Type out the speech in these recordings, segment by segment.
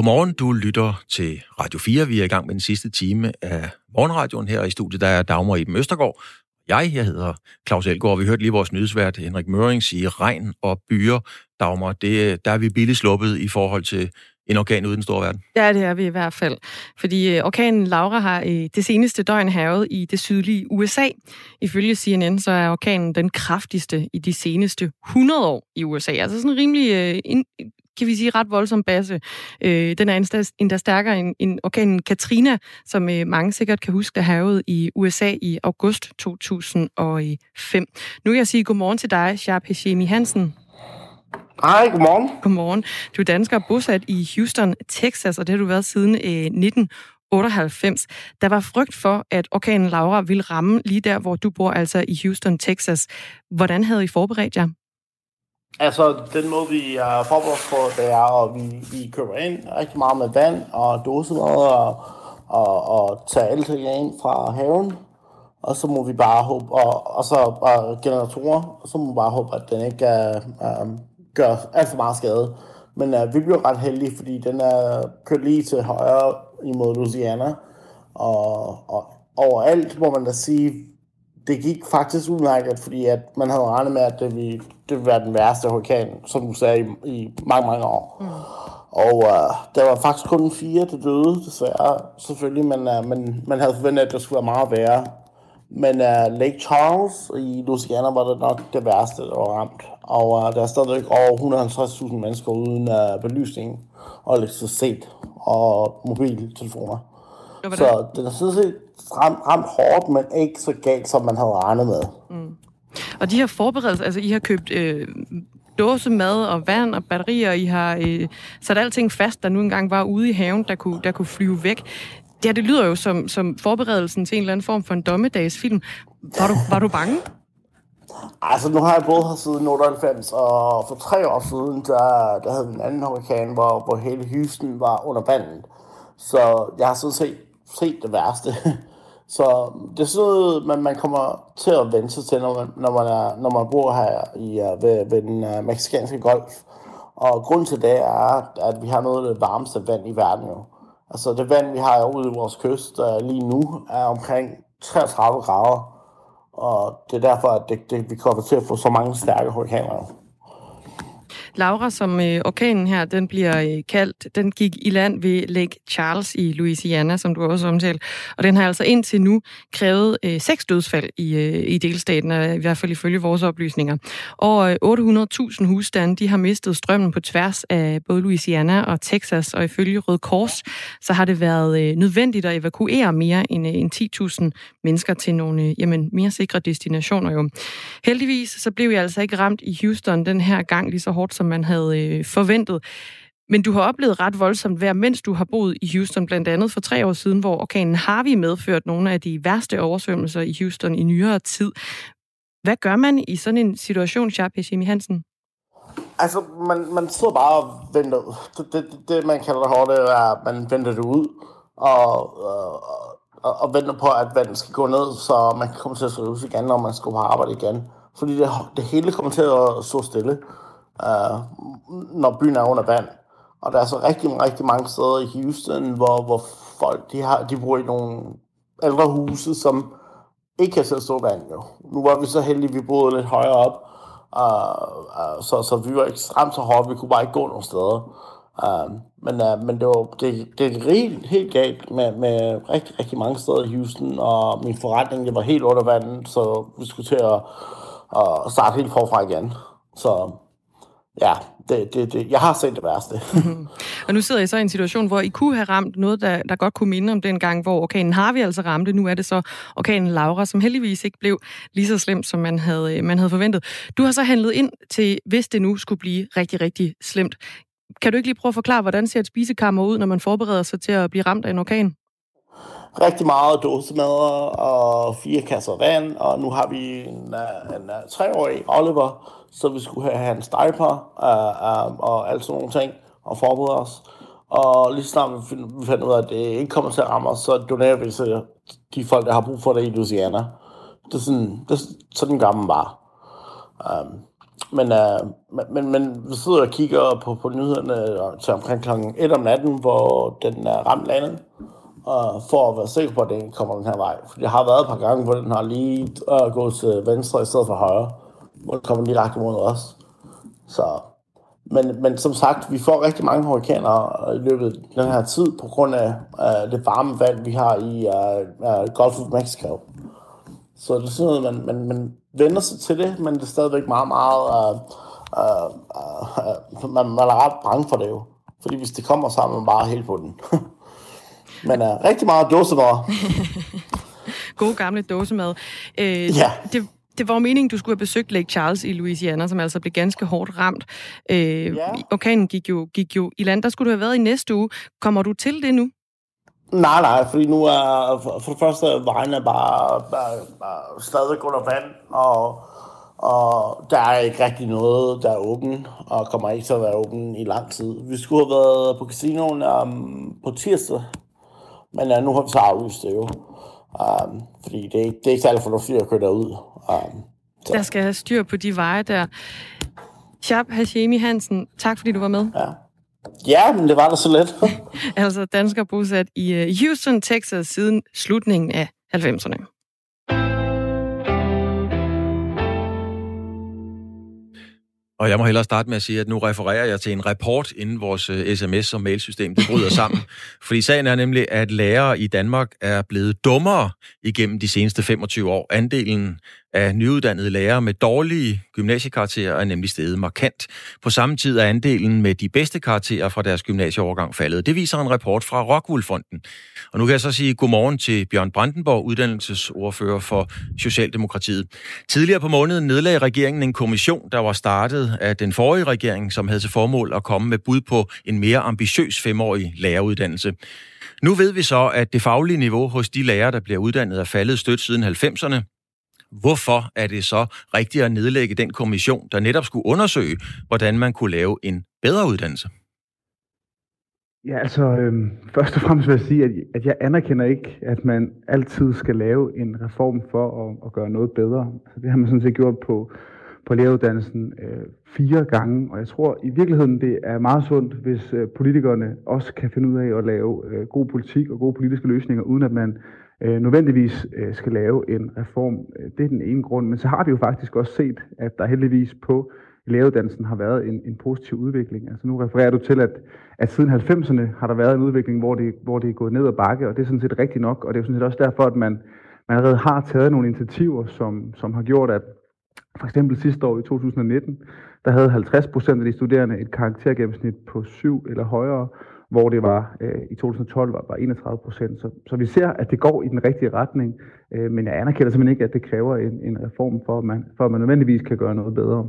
Godmorgen, du lytter til Radio 4. Vi er i gang med den sidste time af morgenradioen her i studiet. Der er Dagmar Eben Østergaard. Jeg, jeg hedder Claus Elgaard, vi hørte lige vores nyhedsvært Henrik Møring sige regn og byer. Dagmar, det, der er vi billigt sluppet i forhold til en orkan uden den store verden. Ja, det er vi i hvert fald. Fordi øh, orkanen Laura har i det seneste døgn havet i det sydlige USA. Ifølge CNN så er orkanen den kraftigste i de seneste 100 år i USA. Altså sådan en rimelig øh, kan vi sige, ret voldsom basse. Øh, den er endda, stærkere end, end orkanen Katrina, som øh, mange sikkert kan huske, der havede i USA i august 2005. Nu vil jeg sige godmorgen til dig, Sharp Hashemi Hansen. Hej, godmorgen. Godmorgen. Du er dansker bosat i Houston, Texas, og det har du været siden øh, 1998. Der var frygt for, at orkanen Laura ville ramme lige der, hvor du bor, altså i Houston, Texas. Hvordan havde I forberedt jer? Altså, den måde, vi er forberedt på, det er, at vi, vi køber ind rigtig meget med vand og dosemad og, og, og tager alle ting ind fra haven. Og så må vi bare håbe, og, og så og generatorer, og så må vi bare håbe, at den ikke uh, um, gør alt for meget skade. Men uh, vi bliver ret heldige, fordi den er kørt lige til højre imod Louisiana. Og, og overalt må man da sige, det gik faktisk udmærket, fordi at man havde regnet med, at det ville, det ville være den værste orkan, som du sagde, i, i mange, mange år. Mm. Og uh, der var faktisk kun fire, der døde, desværre, selvfølgelig, men uh, man, man havde forventet, at det skulle være meget værre. Men uh, Lake Charles i Louisiana var det nok det værste, der var ramt. Og uh, der er stadigvæk over 150.000 mennesker uden uh, belysning og elektricitet og mobiltelefoner. Så den er sådan set ramt, ramt hårdt, men ikke så galt, som man havde regnet med. Mm. Og de her forberedelser, altså I har købt øh, dåse mad og vand og batterier, I har øh, sat alting fast, der nu engang var ude i haven, der kunne, der kunne flyve væk. Det det lyder jo som, som forberedelsen til en eller anden form for en dommedagsfilm. Var du, var du bange? Altså, nu har jeg boet her siden 98, og for tre år siden, der, der havde vi en anden hurrikan, hvor, hvor hele Houston var under vandet. Så jeg har sådan set set det værste. Så det er sådan man, man kommer til at vente sig til, når man, når man, er, når man bor her i, uh, ved, ved den øh, uh, meksikanske golf. Og grunden til det er, at vi har noget af det varmeste vand i verden jo. Altså det vand, vi har ude i vores kyst uh, lige nu, er omkring 33 grader. Og det er derfor, at det, det, vi kommer til at få så mange stærke hurrikaner. Laura, som øh, orkanen her, den bliver øh, kaldt, den gik i land ved Lake Charles i Louisiana, som du også omtalte. Og den har altså indtil nu krævet øh, seks dødsfald i, øh, i delstaten, øh, i hvert fald ifølge vores oplysninger. Over øh, 800.000 husstande, de har mistet strømmen på tværs af både Louisiana og Texas, og ifølge Rød Kors, så har det været øh, nødvendigt at evakuere mere end, øh, end 10.000 mennesker til nogle øh, jamen, mere sikre destinationer. Jo. Heldigvis så blev jeg altså ikke ramt i Houston den her gang lige så hårdt, som man havde øh, forventet. Men du har oplevet ret voldsomt vejr, mens du har boet i Houston, blandt andet for tre år siden, hvor orkanen Harvey medført nogle af de værste oversvømmelser i Houston i nyere tid. Hvad gør man i sådan en situation, Sharpe Jimmy Hansen? Altså, man, man sidder bare og venter. Det, det, det man kalder det hårdt, er, at man venter det ud, og, og, og, og venter på, at vandet skal gå ned, så man kan komme til at ud igen, når man skal på arbejde igen. Fordi det, det hele kommer til at stå stille øh, når byen er under vand. Og der er så rigtig, rigtig mange steder i Houston, hvor, hvor folk de har, de bor i nogle ældre huse, som ikke kan selv stå vand. Jo. Nu var vi så heldige, at vi boede lidt højere op, uh, uh, så, så vi var ekstremt så hårde, vi kunne bare ikke gå nogen steder. Uh, men, uh, men det var det, det er helt, helt galt med, med rigtig, rigtig mange steder i Houston, og min forretning det var helt under vandet, så vi skulle til at, uh, starte helt forfra igen. Så ja, det, det, det, jeg har set det værste. og nu sidder I så i en situation, hvor I kunne have ramt noget, der, der godt kunne minde om den gang, hvor orkanen har vi altså ramte. Nu er det så orkanen Laura, som heldigvis ikke blev lige så slemt, som man havde, øh, man havde forventet. Du har så handlet ind til, hvis det nu skulle blive rigtig, rigtig slemt. Kan du ikke lige prøve at forklare, hvordan ser et spisekammer ud, når man forbereder sig til at blive ramt af en orkan? Rigtig meget dåsemad og fire kasser vand, og nu har vi en, øh, en, en treårig Oliver, så vi skulle have hans diaper uh, øh, um, og alt sådan nogle ting og forberede os. Og lige snart vi fandt ud af, at det ikke kommer til at ramme os, så donerer vi til de folk, der har brug for det i Louisiana. Det er sådan, det er sådan gør man bare. Um, men, uh, men, men vi sidder og kigger på, på nyhederne til omkring klokken 1 om natten, hvor den er ramt landet, øh, for at være sikker på, at den kommer den her vej. For det har været et par gange, hvor den har lige øh, gået til venstre i stedet for højre, hvor den kommer direkte mod os. Så, men, men som sagt, vi får rigtig mange hurrikaner øh, i løbet af den her tid, på grund af øh, det varme vand, vi har i øh, øh, Gulf of Mexico. Så det er sådan noget, man, man, man vender sig til det, men det er stadigvæk meget, meget... Uh, uh, uh, man, man er ret bange for det jo. Fordi hvis det kommer, så er man bare helt på den. men uh, rigtig meget dåsemad. God gamle dåsemad. Øh, ja. Det, det var meningen, du skulle have besøgt Lake Charles i Louisiana, som altså blev ganske hårdt ramt. Øh, ja. Orkanen gik jo, gik jo i land. Der skulle du have været i næste uge. Kommer du til det nu? Nej, nej, fordi nu er for det første vejen er bare, bare, bare stadig under vand, og, og der er ikke rigtig noget, der er åben, og kommer ikke til at være åben i lang tid. Vi skulle have været på casinoen um, på tirsdag, men uh, nu har vi så aflyst det jo. Um, fordi det er, ikke, det er ikke særlig fornuftigt at køre derud. Um, så. Der skal have styr på de veje der. Shab Hashemi Hansen, tak fordi du var med. Ja. Ja, men det var da så let. altså dansker bosat i øh, Houston, Texas siden slutningen af 90'erne. Og jeg må hellere starte med at sige, at nu refererer jeg til en rapport inden vores sms- og mailsystem det bryder sammen. Fordi sagen er nemlig, at lærere i Danmark er blevet dummere igennem de seneste 25 år. Andelen af nyuddannede lærere med dårlige gymnasiekarakterer er nemlig steget markant. På samme tid er andelen med de bedste karakterer fra deres gymnasieovergang faldet. Det viser en rapport fra Rockwool-fonden. Og nu kan jeg så sige godmorgen til Bjørn Brandenborg, uddannelsesordfører for Socialdemokratiet. Tidligere på måneden nedlagde regeringen en kommission, der var startet af den forrige regering, som havde til formål at komme med bud på en mere ambitiøs femårig læreruddannelse. Nu ved vi så, at det faglige niveau hos de lærere, der bliver uddannet, er faldet stødt siden 90'erne. Hvorfor er det så rigtigt at nedlægge den kommission, der netop skulle undersøge, hvordan man kunne lave en bedre uddannelse? Ja, altså øh, først og fremmest vil jeg sige, at, at jeg anerkender ikke, at man altid skal lave en reform for at, at gøre noget bedre. Altså, det har man sådan set gjort på, på læreruddannelsen øh, fire gange, og jeg tror i virkeligheden, det er meget sundt, hvis øh, politikerne også kan finde ud af at lave øh, god politik og gode politiske løsninger, uden at man øh, nødvendigvis øh, skal lave en reform. Øh, det er den ene grund. Men så har vi jo faktisk også set, at der heldigvis på læreruddannelsen har været en, en positiv udvikling. Altså nu refererer du til, at, at siden 90'erne har der været en udvikling, hvor det, hvor det er gået ned ad bakke, og det er sådan set rigtigt nok, og det er sådan set også derfor, at man, man allerede har taget nogle initiativer, som, som har gjort, at for eksempel sidste år i 2019, der havde 50 procent af de studerende et karaktergennemsnit på 7 eller højere, hvor det var øh, i 2012 var, var 31 procent. Så, så vi ser, at det går i den rigtige retning, øh, men jeg anerkender simpelthen ikke, at det kræver en, en reform, for at, man, for at man nødvendigvis kan gøre noget bedre.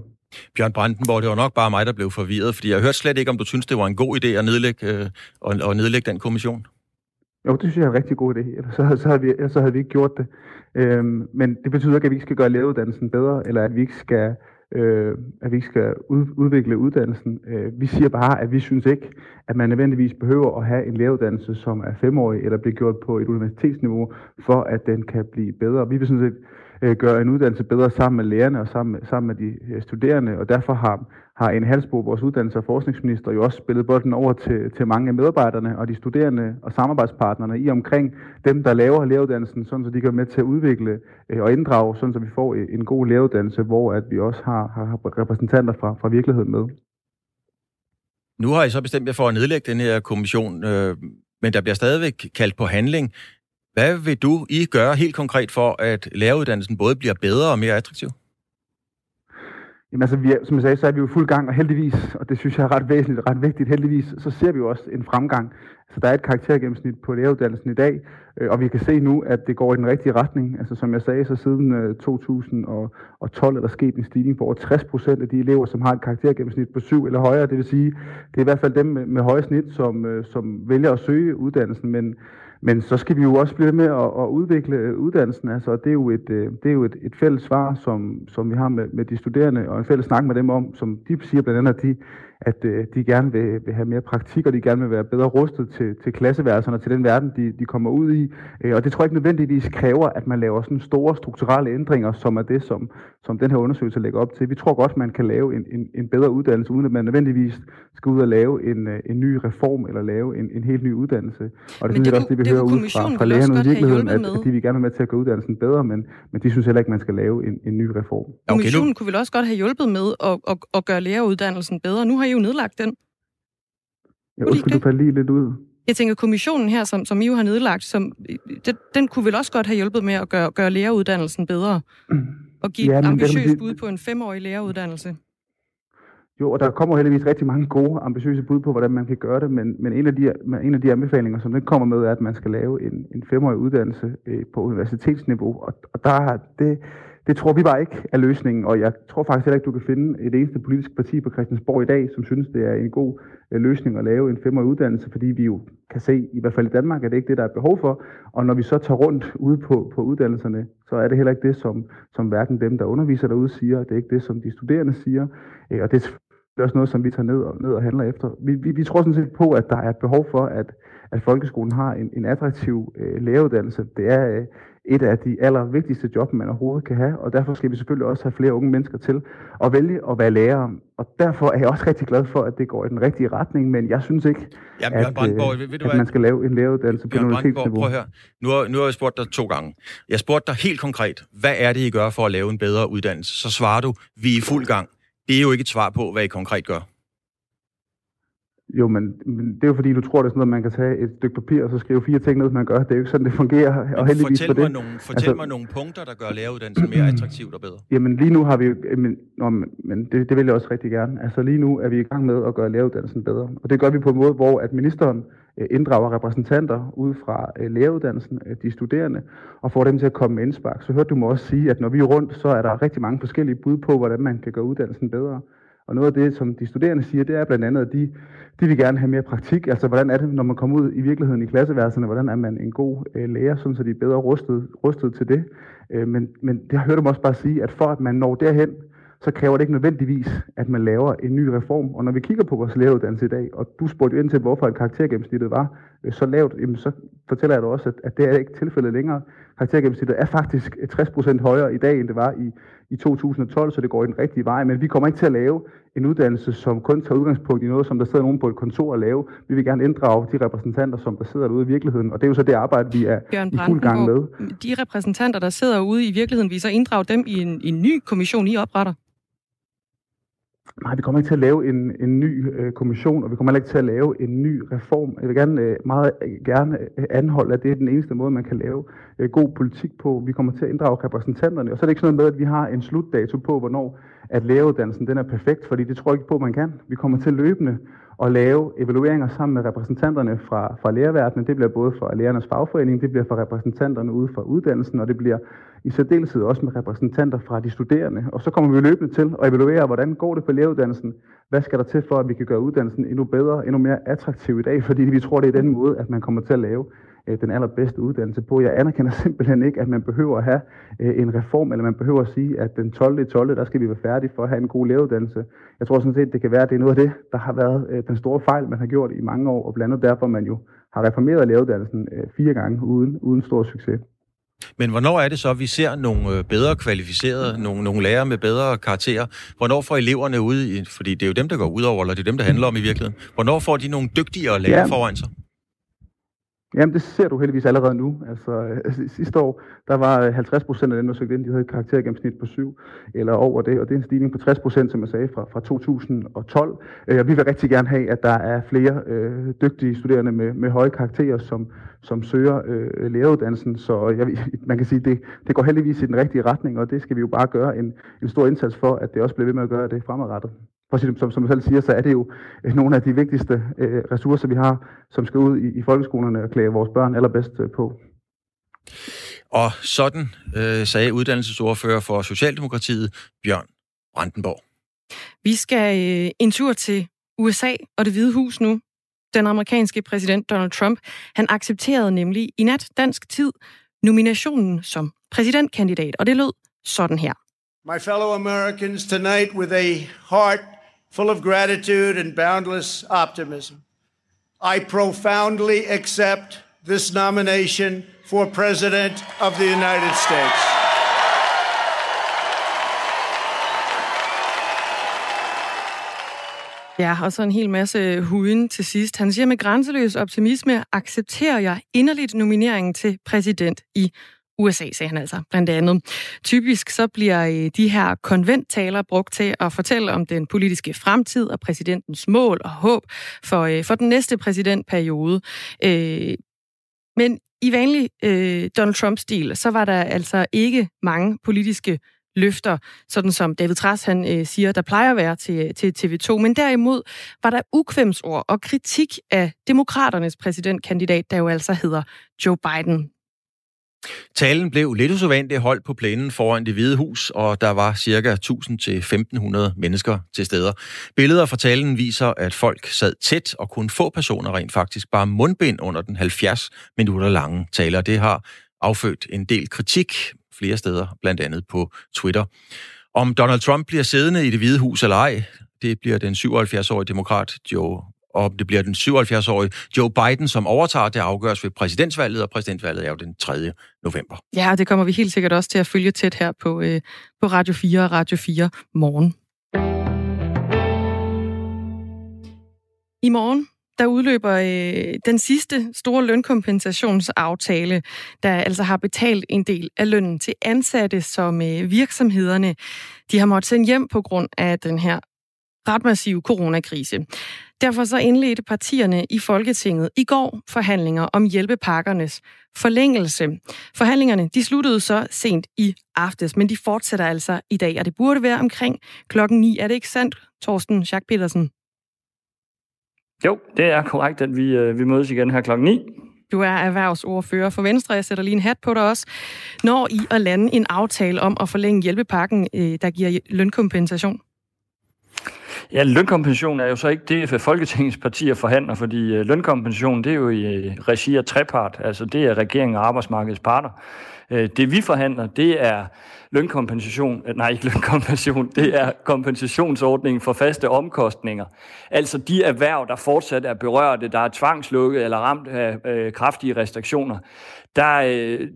Bjørn Brandenborg, det var nok bare mig, der blev forvirret, fordi jeg hørte slet ikke, om du synes, det var en god idé at nedlægge, øh, og, og nedlægge den kommission. Jo, det synes jeg er en rigtig god idé. Ellers så, så, havde, vi, så havde vi ikke gjort det. Øhm, men det betyder ikke, at vi ikke skal gøre læreruddannelsen bedre, eller at vi ikke skal øh, at vi ikke skal ud, udvikle uddannelsen. Øh, vi siger bare, at vi synes ikke, at man nødvendigvis behøver at have en læreruddannelse, som er femårig eller bliver gjort på et universitetsniveau, for at den kan blive bedre. Vi vil sådan set øh, gøre en uddannelse bedre sammen med lærerne og sammen, sammen med de øh, studerende, og derfor har, har en halsbo, vores uddannelse- og forskningsminister, jo også spillet bolden over til, til mange af medarbejderne og de studerende og samarbejdspartnerne i omkring dem, der laver læreruddannelsen, sådan så de kan med til at udvikle øh, og inddrage, sådan så vi får øh, en god læreruddannelse, hvor at vi også har, har repræsentanter fra, fra virkeligheden med. Nu har I så bestemt jer for at nedlægge den her kommission, øh, men der bliver stadigvæk kaldt på handling. Hvad vil du I gøre helt konkret for, at læreruddannelsen både bliver bedre og mere attraktiv? Jamen altså, vi er, som jeg sagde, så er vi jo fuld gang, og heldigvis, og det synes jeg er ret væsentligt, ret vigtigt, heldigvis, så ser vi jo også en fremgang. Så der er et karaktergennemsnit på læreruddannelsen i dag, øh, og vi kan se nu, at det går i den rigtige retning. Altså som jeg sagde, så siden øh, 2012 er der sket en stigning på over 60 procent af de elever, som har et karaktergennemsnit på 7 eller højere. Det vil sige, det er i hvert fald dem med, med høje snit, som, øh, som vælger at søge uddannelsen, men men så skal vi jo også blive med at, at udvikle øh, uddannelsen. Altså, det er jo et, øh, det er jo et, et fælles svar, som, som vi har med, med de studerende, og en fælles snak med dem om, som de siger blandt andet, at de at øh, de gerne vil, vil have mere praktik, og de gerne vil være bedre rustet til, til klasseværelserne og til den verden, de, de kommer ud i. Øh, og det tror jeg ikke nødvendigvis kræver, at man laver sådan store strukturelle ændringer, som er det, som, som den her undersøgelse lægger op til. Vi tror godt, man kan lave en, en, en bedre uddannelse, uden at man nødvendigvis skal ud og lave en, øh, en ny reform eller lave en, en helt ny uddannelse. Og det, Men det er også det, vi det hører ud fra, fra lærerne i virkeligheden, at, at de vil gerne være med til at gøre uddannelsen bedre, men, men de synes heller ikke, man skal lave en, en ny reform. Okay, Kommissionen nu... kunne vel også godt have hjulpet med at, at, at gøre læreruddannelsen bedre. Nu har I jo nedlagt den. Ja, undskyld, du falde lige lidt ud. Jeg tænker, kommissionen her, som, som I jo har nedlagt, som, den, den kunne vel også godt have hjulpet med at gøre, gøre læreruddannelsen bedre? Og give ja, et ambitiøst bud på en femårig læreruddannelse? Jo, og der kommer heldigvis rigtig mange gode, ambitiøse bud på, hvordan man kan gøre det, men, men en, af de, en af de anbefalinger, som den kommer med, er, at man skal lave en, en femårig uddannelse øh, på universitetsniveau, og, og der, det, det tror vi bare ikke er løsningen, og jeg tror faktisk heller ikke, du kan finde et eneste politisk parti på Christiansborg i dag, som synes, det er en god øh, løsning at lave en femårig uddannelse, fordi vi jo kan se, i hvert fald i Danmark, at det ikke det, der er behov for. Og når vi så tager rundt ude på, på uddannelserne, så er det heller ikke det, som, som hverken dem, der underviser derude, siger. Det er ikke det, som de studerende siger. Øh, og det er også noget, som vi tager ned og, ned og handler efter. Vi, vi, vi tror sådan set på, at der er behov for, at, at folkeskolen har en, en attraktiv øh, læreruddannelse. Det er øh, et af de allervigtigste job, man overhovedet kan have, og derfor skal vi selvfølgelig også have flere unge mennesker til at vælge at være lærere. Og derfor er jeg også rigtig glad for, at det går i den rigtige retning, men jeg synes ikke, Jamen, at, Brandborg, ved, ved du at man skal lave en læreruddannelse på universitetsniveau. Prøv at høre. Nu har, nu har jeg spurgt dig to gange. Jeg spurgte dig helt konkret, hvad er det, I gør for at lave en bedre uddannelse? Så svarer du, vi er i fuld gang. Det er jo ikke et svar på, hvad I konkret gør. Jo, men, men det er jo fordi, du tror, det er sådan noget, man kan tage et stykke papir og så skrive fire ting ned, man gør. Det er jo ikke sådan, det fungerer. Men og heldigvis fortæl for det. Mig nogle, fortæl altså, mig nogle punkter, der gør læreruddannelsen mere attraktivt og bedre. Jamen lige nu har vi jo, men, nå, men det, det vil jeg også rigtig gerne. Altså lige nu er vi i gang med at gøre læreruddannelsen bedre. Og det gør vi på en måde, hvor at ministeren øh, inddrager repræsentanter ud fra øh, læreruddannelsen, øh, de studerende, og får dem til at komme med indspark. Så hørte du mig også sige, at når vi er rundt, så er der rigtig mange forskellige bud på, hvordan man kan gøre uddannelsen bedre. Og noget af det, som de studerende siger, det er blandt andet, at de, de vil gerne have mere praktik. Altså, hvordan er det, når man kommer ud i virkeligheden i klasseværelserne? Hvordan er man en god øh, lærer, sådan så de er bedre rustet, rustet til det? Øh, men, men det har hørt dem også bare sige, at for at man når derhen, så kræver det ikke nødvendigvis, at man laver en ny reform. Og når vi kigger på vores læreruddannelse i dag, og du spurgte jo ind til, hvorfor et karaktergennemsnittet var øh, så lavt, jamen så fortæller jeg dig også, at, at det er ikke tilfældet længere. Karaktergennemsnittet er faktisk øh, 60% højere i dag, end det var i, i 2012, så det går i den rigtige vej. Men vi kommer ikke til at lave en uddannelse, som kun tager udgangspunkt i noget, som der sidder nogen på et kontor og lave. Vi vil gerne inddrage de repræsentanter, som der sidder derude i virkeligheden, og det er jo så det arbejde, vi er Bjørn i fuld gang med. De repræsentanter, der sidder ude i virkeligheden, vi så inddrage dem i en, i en ny kommission, I opretter? Nej, vi kommer ikke til at lave en, en ny øh, kommission, og vi kommer heller ikke til at lave en ny reform. Jeg vil gerne øh, meget øh, gerne øh, anholde, at det er den eneste måde, man kan lave øh, god politik på. Vi kommer til at inddrage repræsentanterne, og så er det ikke sådan noget med, at vi har en slutdato på, hvornår at læreruddannelsen den er perfekt, fordi det tror jeg ikke på, man kan. Vi kommer til løbende at lave evalueringer sammen med repræsentanterne fra, fra lærerverdenen. Det bliver både fra lærernes fagforening, det bliver fra repræsentanterne ude fra uddannelsen, og det bliver i særdeleshed også med repræsentanter fra de studerende. Og så kommer vi løbende til at evaluere, hvordan går det på læreruddannelsen? Hvad skal der til for, at vi kan gøre uddannelsen endnu bedre, endnu mere attraktiv i dag? Fordi vi tror, det er den måde, at man kommer til at lave øh, den allerbedste uddannelse på. Jeg anerkender simpelthen ikke, at man behøver at have øh, en reform, eller man behøver at sige, at den 12. 12. der skal vi være færdige for at have en god læreruddannelse. Jeg tror sådan set, det kan være, at det er noget af det, der har været øh, den store fejl, man har gjort i mange år, og blandt andet derfor, man jo har reformeret læreruddannelsen fire gange uden, uden stor succes. Men hvornår er det så, at vi ser nogle bedre kvalificerede, nogle, nogle lærere med bedre karakterer? Hvornår får eleverne ud i, fordi det er jo dem, der går ud over, eller det er dem, der handler om i virkeligheden. Hvornår får de nogle dygtigere lærere ja. foran sig? Jamen, det ser du heldigvis allerede nu. Altså, øh, sidste år, der var øh, 50 procent af dem, der søgte ind, de havde et karaktergennemsnit på 7 eller over det, og det er en stigning på 60 procent, som jeg sagde, fra, fra 2012. Øh, og vi vil rigtig gerne have, at der er flere øh, dygtige studerende med, med høje karakterer, som, som søger øh, læreruddannelsen. Så jeg, man kan sige, det, det går heldigvis i den rigtige retning, og det skal vi jo bare gøre en, en stor indsats for, at det også bliver ved med at gøre det fremadrettet for som, som du selv siger, så er det jo øh, nogle af de vigtigste øh, ressourcer, vi har, som skal ud i, i folkeskolerne og klæde vores børn allerbedst øh, på. Og sådan øh, sagde uddannelsesordfører for Socialdemokratiet, Bjørn Brandenborg. Vi skal øh, en tur til USA og det hvide hus nu. Den amerikanske præsident Donald Trump, han accepterede nemlig i nat dansk tid nominationen som præsidentkandidat, og det lød sådan her. My fellow Americans, tonight with a heart full of gratitude and boundless optimism. I profoundly accept this nomination for President of the United States. Ja, og så en hel masse huden til sidst. Han siger med grænseløs optimisme, accepterer jeg inderligt nomineringen til præsident i USA, sagde han altså blandt andet. Typisk så bliver øh, de her konventtaler brugt til at fortælle om den politiske fremtid og præsidentens mål og håb for, øh, for den næste præsidentperiode. Øh, men i vanlig Donald Trump-stil, så var der altså ikke mange politiske løfter, sådan som David Træs han øh, siger, der plejer at være til, til TV2. Men derimod var der ukvemsord og kritik af demokraternes præsidentkandidat, der jo altså hedder Joe Biden. Talen blev lidt usædvanligt holdt på plænen foran det hvide hus, og der var ca. 1000-1500 mennesker til steder. Billeder fra talen viser, at folk sad tæt, og kun få personer rent faktisk bare mundbind under den 70 minutter lange tale. Det har affødt en del kritik, flere steder, blandt andet på Twitter. Om Donald Trump bliver siddende i det hvide hus eller ej, det bliver den 77-årige demokrat Joe og det bliver den 77-årige Joe Biden, som overtager. Det afgøres ved præsidentsvalget, og præsidentvalget er jo den 3. november. Ja, det kommer vi helt sikkert også til at følge tæt her på, øh, på Radio 4 og Radio 4 morgen. I morgen, der udløber øh, den sidste store lønkompensationsaftale, der altså har betalt en del af lønnen til ansatte, som øh, virksomhederne de har måttet sende hjem på grund af den her ret massive coronakrise. Derfor så indledte partierne i Folketinget i går forhandlinger om hjælpepakkernes forlængelse. Forhandlingerne de sluttede så sent i aftes, men de fortsætter altså i dag, og det burde være omkring klokken 9. Er det ikke sandt, Torsten Schack Petersen? Jo, det er korrekt, at vi, øh, vi mødes igen her klokken 9. Du er erhvervsordfører for Venstre. Jeg sætter lige en hat på dig også. Når I at lande en aftale om at forlænge hjælpepakken, øh, der giver lønkompensation? Ja, lønkompensation er jo så ikke det, Folketingets partier forhandler, fordi øh, lønkompensation, det er jo i øh, regi af trepart, altså det er regeringen og arbejdsmarkedets parter. Øh, det vi forhandler, det er lønkompensation, nej ikke lønkompensation, det er kompensationsordningen for faste omkostninger. Altså de erhverv, der fortsat er berørte, der er tvangslukket eller ramt af øh, kraftige restriktioner, der, øh,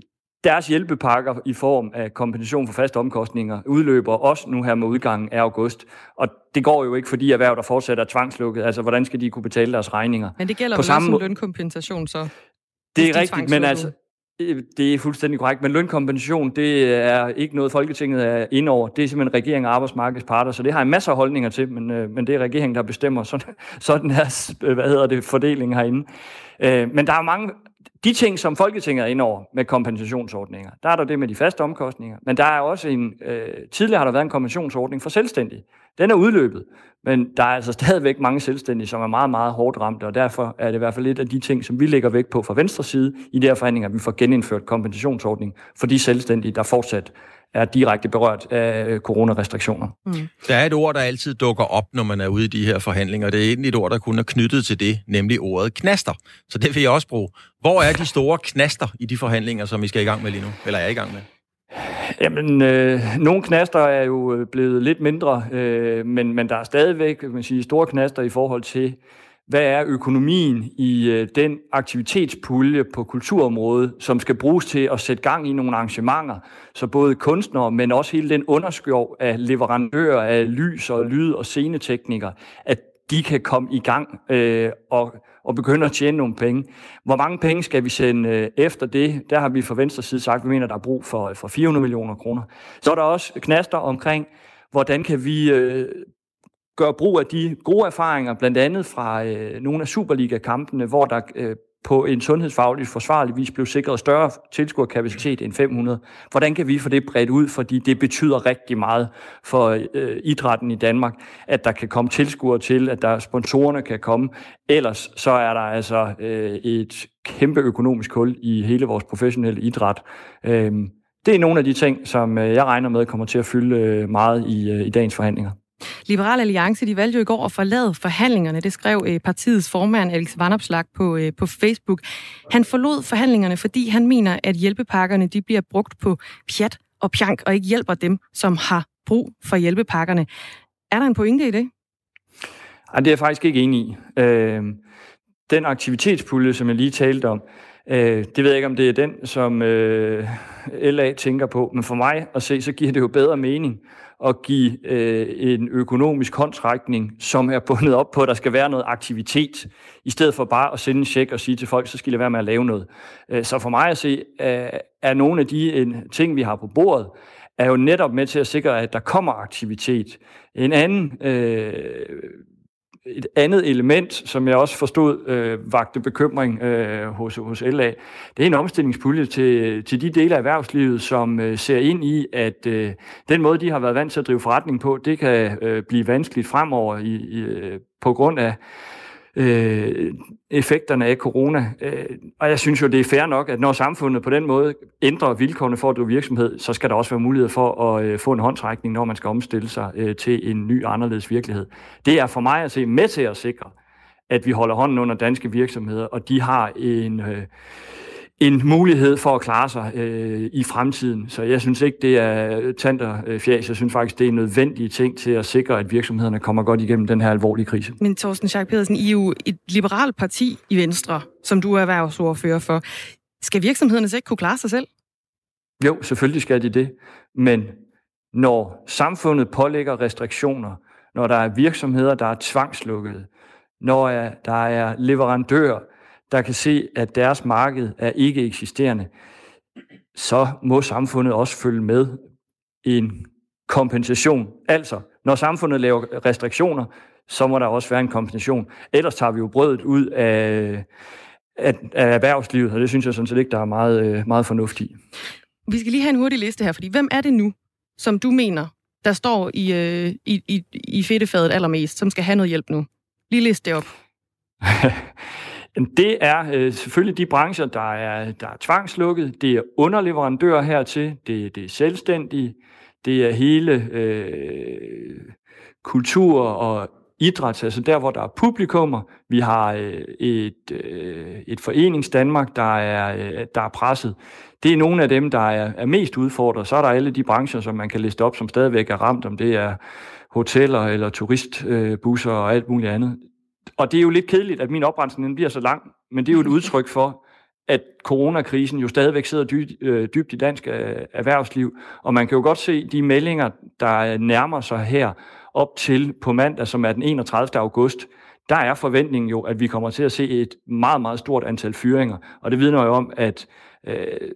deres hjælpepakker i form af kompensation for faste omkostninger udløber også nu her med udgangen af august. Og det går jo ikke for de erhverv, der fortsat er tvangslukket. Altså, hvordan skal de kunne betale deres regninger? Men det gælder På samme også lønkompensation, så? Det er rigtigt, men altså, det er fuldstændig korrekt, men lønkompensation, det er ikke noget, Folketinget er inde over. Det er simpelthen regering og arbejdsmarkedsparter, så det har en masse holdninger til, men, øh, men det er regeringen, der bestemmer sådan, sådan her, hvad hedder det, fordeling herinde. Øh, men der er mange, de ting, som Folketinget er inde over med kompensationsordninger, der er der det med de faste omkostninger, men der er også en, øh, tidligere har der været en kompensationsordning for selvstændige. Den er udløbet, men der er altså stadigvæk mange selvstændige, som er meget, meget hårdt ramt, og derfor er det i hvert fald et af de ting, som vi lægger vægt på fra venstre side i de her forhandlinger, at vi får genindført kompensationsordning for de selvstændige, der fortsat er direkte berørt af coronarestriktioner. Mm. Der er et ord, der altid dukker op, når man er ude i de her forhandlinger. Det er egentlig et ord, der kun er knyttet til det, nemlig ordet knaster. Så det vil jeg også bruge. Hvor er de store knaster i de forhandlinger, som vi skal i gang med lige nu? Eller er i gang med? Jamen, øh, nogle knaster er jo øh, blevet lidt mindre, øh, men, men der er stadigvæk man sige, store knaster i forhold til, hvad er økonomien i øh, den aktivitetspulje på kulturområdet, som skal bruges til at sætte gang i nogle arrangementer, så både kunstnere, men også hele den underskov af leverandører af lys og lyd og sceneteknikere, at de kan komme i gang øh, og, og begynde at tjene nogle penge. Hvor mange penge skal vi sende øh, efter det? Der har vi fra venstre side sagt, at vi mener, der er brug for, for 400 millioner kroner. Så er der også knaster omkring, hvordan kan vi øh, gør brug af de gode erfaringer, blandt andet fra øh, nogle af Superliga-kampene, hvor der øh, på en sundhedsfaglig forsvarlig vis blev sikret større tilskuerkapacitet end 500. Hvordan kan vi få det bredt ud? Fordi det betyder rigtig meget for øh, idrætten i Danmark, at der kan komme tilskuere til, at der sponsorerne kan komme. Ellers så er der altså øh, et kæmpe økonomisk hul i hele vores professionelle idræt. Øh, det er nogle af de ting, som øh, jeg regner med kommer til at fylde øh, meget i, øh, i dagens forhandlinger. Liberal Alliance de valgte jo i går at forlade forhandlingerne. Det skrev øh, partiets formand Alex Vanopslag på, øh, på Facebook. Han forlod forhandlingerne, fordi han mener, at hjælpepakkerne de bliver brugt på pjat og pjank, og ikke hjælper dem, som har brug for hjælpepakkerne. Er der en pointe i det? Ej, det er jeg faktisk ikke enig i. Øh, den aktivitetspulje, som jeg lige talte om, øh, det ved jeg ikke, om det er den, som øh, LA tænker på, men for mig at se, så giver det jo bedre mening at give øh, en økonomisk håndtrækning, som er bundet op på, at der skal være noget aktivitet, i stedet for bare at sende en check og sige til folk, så skal I være med at lave noget. Øh, så for mig at se, øh, er nogle af de en, ting, vi har på bordet, er jo netop med til at sikre, at der kommer aktivitet. En anden øh, et andet element, som jeg også forstod øh, vagte bekymring øh, hos, hos LA, det er en omstillingspulje til, til de dele af erhvervslivet, som øh, ser ind i, at øh, den måde, de har været vant til at drive forretning på, det kan øh, blive vanskeligt fremover i, i, øh, på grund af øh, effekterne af corona. Øh, og jeg synes jo, det er fair nok, at når samfundet på den måde ændrer vilkårene for at drive virksomhed, så skal der også være mulighed for at øh, få en håndtrækning, når man skal omstille sig øh, til en ny anderledes virkelighed. Det er for mig at se med til at sikre, at vi holder hånden under danske virksomheder, og de har en... Øh, en mulighed for at klare sig øh, i fremtiden. Så jeg synes ikke, det er og øh, fjæs. Jeg synes faktisk, det er nødvendige ting til at sikre, at virksomhederne kommer godt igennem den her alvorlige krise. Men Thorsten Schack Pedersen, I er jo et liberalt parti i Venstre, som du er erhvervsordfører for. Skal virksomhederne så ikke kunne klare sig selv? Jo, selvfølgelig skal de det. Men når samfundet pålægger restriktioner, når der er virksomheder, der er tvangslukket, når der er leverandører, der kan se, at deres marked er ikke eksisterende, så må samfundet også følge med en kompensation. Altså, når samfundet laver restriktioner, så må der også være en kompensation. Ellers tager vi jo brødet ud af, af, af erhvervslivet, og det synes jeg sådan set ikke, der er meget, øh, meget fornuft i. Vi skal lige have en hurtig liste her, fordi hvem er det nu, som du mener, der står i, øh, i, i, i fedtefadet allermest, som skal have noget hjælp nu? Lige liste det op. Det er øh, selvfølgelig de brancher, der er, der er tvangslukket. Det er underleverandører hertil, det, det er selvstændige, det er hele øh, kultur og idræt, altså der, hvor der er publikummer. Vi har øh, et, øh, et forenings Danmark, der er, øh, der er presset. Det er nogle af dem, der er, er mest udfordret. Så er der alle de brancher, som man kan liste op, som stadigvæk er ramt, om det er hoteller eller turistbusser øh, og alt muligt andet. Og det er jo lidt kedeligt, at min oprensning bliver så lang, men det er jo et udtryk for, at coronakrisen jo stadigvæk sidder dybt, øh, dybt i dansk øh, erhvervsliv. Og man kan jo godt se de meldinger, der øh, nærmer sig her op til på mandag, som er den 31. august. Der er forventningen jo, at vi kommer til at se et meget, meget stort antal fyringer. Og det vidner jo om, at øh,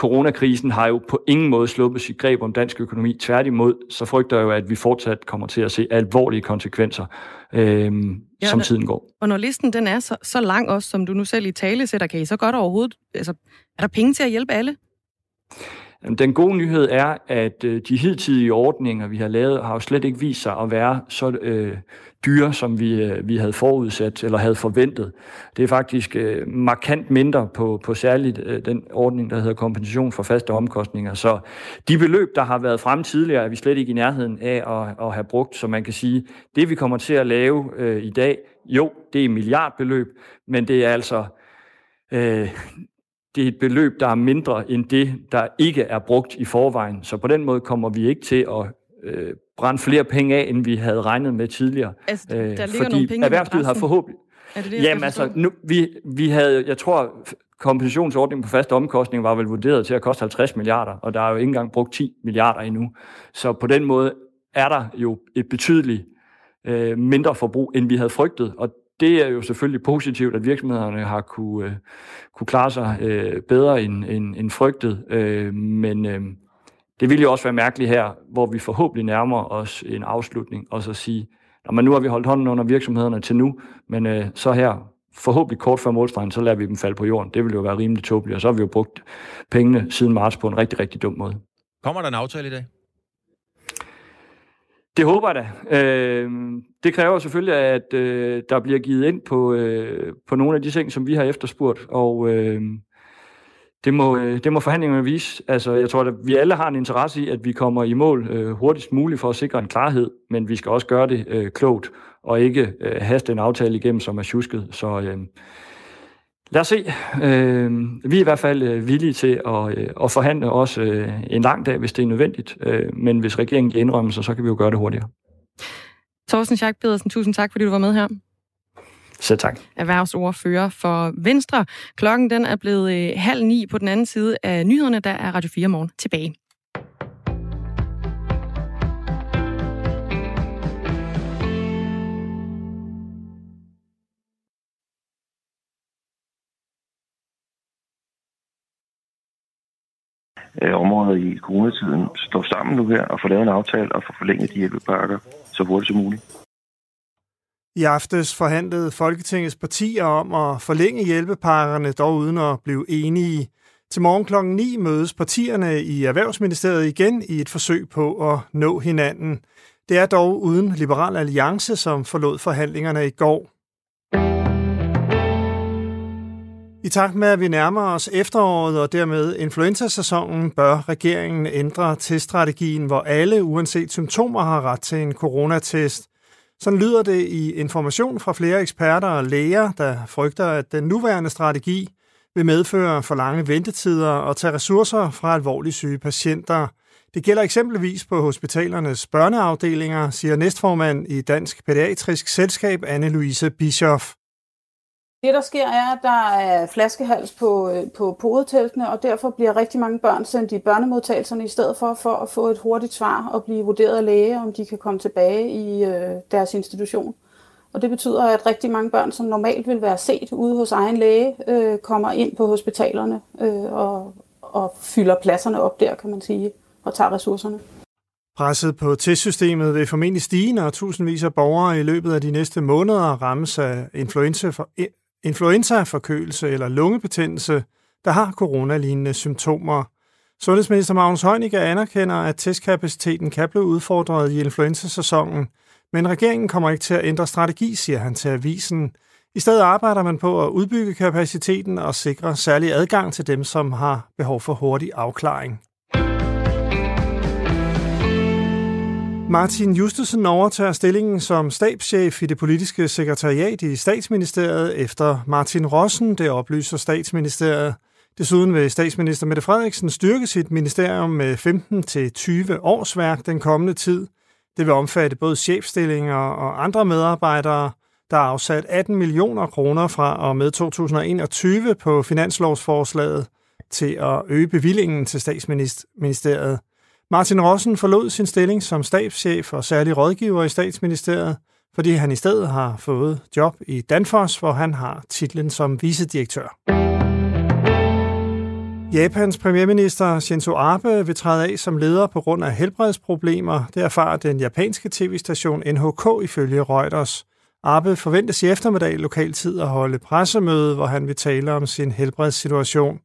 coronakrisen har jo på ingen måde sluppet sit greb om dansk økonomi. Tværtimod, så frygter jeg jo, at vi fortsat kommer til at se alvorlige konsekvenser, øh, ja, som tiden går. Og når listen den er så, så lang også, som du nu selv i tale sætter, kan I så godt overhovedet... Altså, er der penge til at hjælpe alle? Den gode nyhed er, at øh, de hidtidige ordninger, vi har lavet, har jo slet ikke vist sig at være så øh, dyre, som vi, øh, vi havde forudsat eller havde forventet. Det er faktisk øh, markant mindre på, på særligt øh, den ordning, der hedder kompensation for faste omkostninger. Så de beløb, der har været frem tidligere, er vi slet ikke i nærheden af at, at have brugt. Så man kan sige, det vi kommer til at lave øh, i dag, jo, det er milliardbeløb, men det er altså øh, det er et beløb, der er mindre end det, der ikke er brugt i forvejen. Så på den måde kommer vi ikke til at øh, brænde flere penge af, end vi havde regnet med tidligere. Altså, der ligger fordi nogle penge erhvervslivet har forhåbentlig... Er det det, Jamen altså, nu, vi, vi havde, jeg tror, kompensationsordningen på faste omkostninger var vel vurderet til at koste 50 milliarder, og der er jo ikke engang brugt 10 milliarder endnu. Så på den måde er der jo et betydeligt øh, mindre forbrug, end vi havde frygtet, og det er jo selvfølgelig positivt, at virksomhederne har kunne, øh, kunne klare sig øh, bedre end, end, end frygtet, øh, men øh, det ville jo også være mærkeligt her, hvor vi forhåbentlig nærmer os en afslutning, og så sige, når man nu har vi holdt hånden under virksomhederne til nu, men øh, så her forhåbentlig kort før målstregen, så lader vi dem falde på jorden. Det ville jo være rimelig tåbeligt, og så har vi jo brugt pengene siden marts på en rigtig, rigtig dum måde. Kommer der en aftale i dag? Det håber jeg da. Øh, det kræver selvfølgelig, at øh, der bliver givet ind på, øh, på nogle af de ting, som vi har efterspurgt, og øh, det, må, øh, det må forhandlingerne vise. Altså, jeg tror, at vi alle har en interesse i, at vi kommer i mål øh, hurtigst muligt for at sikre en klarhed, men vi skal også gøre det øh, klogt, og ikke øh, haste en aftale igennem, som er tjusket. Så øh, Lad os se. Øh, vi er i hvert fald øh, villige til at, øh, at forhandle også øh, en lang dag, hvis det er nødvendigt. Øh, men hvis regeringen giver indrømmelser, så kan vi jo gøre det hurtigere. Thorsten Schack Pedersen, tusind tak, fordi du var med her. Så tak. Erhvervsordfører for Venstre. Klokken den er blevet halv ni på den anden side af nyhederne. Der er Radio 4 morgen tilbage. Øh, områder i coronatiden står sammen nu her og får lavet en aftale og får forlænget de hjælpepakker så hurtigt som muligt. I aftes forhandlede Folketingets partier om at forlænge hjælpepakkerne, dog uden at blive enige. Til morgen kl. 9 mødes partierne i Erhvervsministeriet igen i et forsøg på at nå hinanden. Det er dog uden Liberal Alliance, som forlod forhandlingerne i går. I takt med, at vi nærmer os efteråret og dermed influenzasæsonen, bør regeringen ændre teststrategien, hvor alle, uanset symptomer, har ret til en coronatest. Sådan lyder det i information fra flere eksperter og læger, der frygter, at den nuværende strategi vil medføre for lange ventetider og tage ressourcer fra alvorligt syge patienter. Det gælder eksempelvis på hospitalernes børneafdelinger, siger næstformand i Dansk Pædiatrisk Selskab, Anne-Louise Bischoff. Det, der sker, er, at der er flaskehals på, øh, på podeteltene, og derfor bliver rigtig mange børn sendt i børnemodtagelserne i stedet for, for at få et hurtigt svar og blive vurderet af læge, om de kan komme tilbage i øh, deres institution. Og det betyder, at rigtig mange børn, som normalt vil være set ude hos egen læge, øh, kommer ind på hospitalerne øh, og, og fylder pladserne op der, kan man sige, og tager ressourcerne. Presset på testsystemet vil formentlig stige, når tusindvis af borgere i løbet af de næste måneder rammes af influenza for, influenza, forkølelse eller lungebetændelse, der har coronalignende symptomer. Sundhedsminister Magnus Heunicke anerkender, at testkapaciteten kan blive udfordret i influenzasæsonen, men regeringen kommer ikke til at ændre strategi, siger han til avisen. I stedet arbejder man på at udbygge kapaciteten og sikre særlig adgang til dem, som har behov for hurtig afklaring. Martin Justesen overtager stillingen som stabschef i det politiske sekretariat i statsministeriet efter Martin Rossen, det oplyser statsministeriet. Desuden vil statsminister Mette Frederiksen styrke sit ministerium med 15-20 årsværk den kommende tid. Det vil omfatte både chefstillinger og andre medarbejdere. Der er afsat 18 millioner kroner fra og med 2021 på finanslovsforslaget til at øge bevillingen til statsministeriet. Martin Rossen forlod sin stilling som stabschef og særlig rådgiver i statsministeriet, fordi han i stedet har fået job i Danfoss, hvor han har titlen som vicedirektør. Japans premierminister Shinzo Abe vil træde af som leder på grund af helbredsproblemer. Det erfarer den japanske tv-station NHK ifølge Reuters. Abe forventes i eftermiddag lokaltid at holde pressemøde, hvor han vil tale om sin helbredssituation.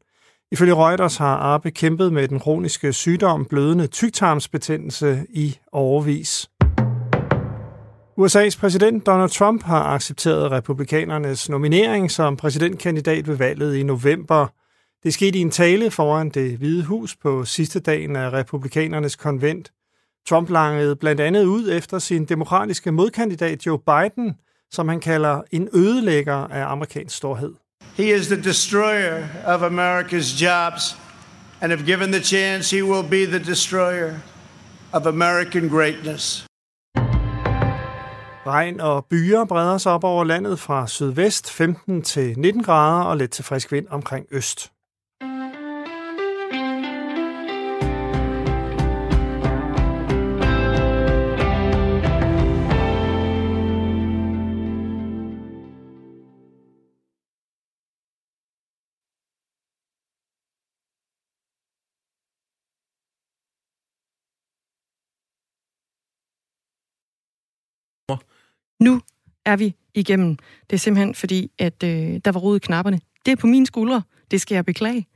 Ifølge Reuters har Arbe kæmpet med den kroniske sygdom blødende tyktarmsbetændelse i overvis. USA's præsident Donald Trump har accepteret republikanernes nominering som præsidentkandidat ved valget i november. Det skete i en tale foran det hvide hus på sidste dagen af republikanernes konvent. Trump langede blandt andet ud efter sin demokratiske modkandidat Joe Biden, som han kalder en ødelægger af amerikansk storhed. He is the destroyer of America's jobs. And if given the chance, he will be the destroyer of American greatness. Regn og byer breder sig op over landet fra sydvest 15 til 19 grader og let til frisk vind omkring øst. Nu er vi igennem. Det er simpelthen fordi, at øh, der var rod i knapperne. Det er på mine skuldre. Det skal jeg beklage.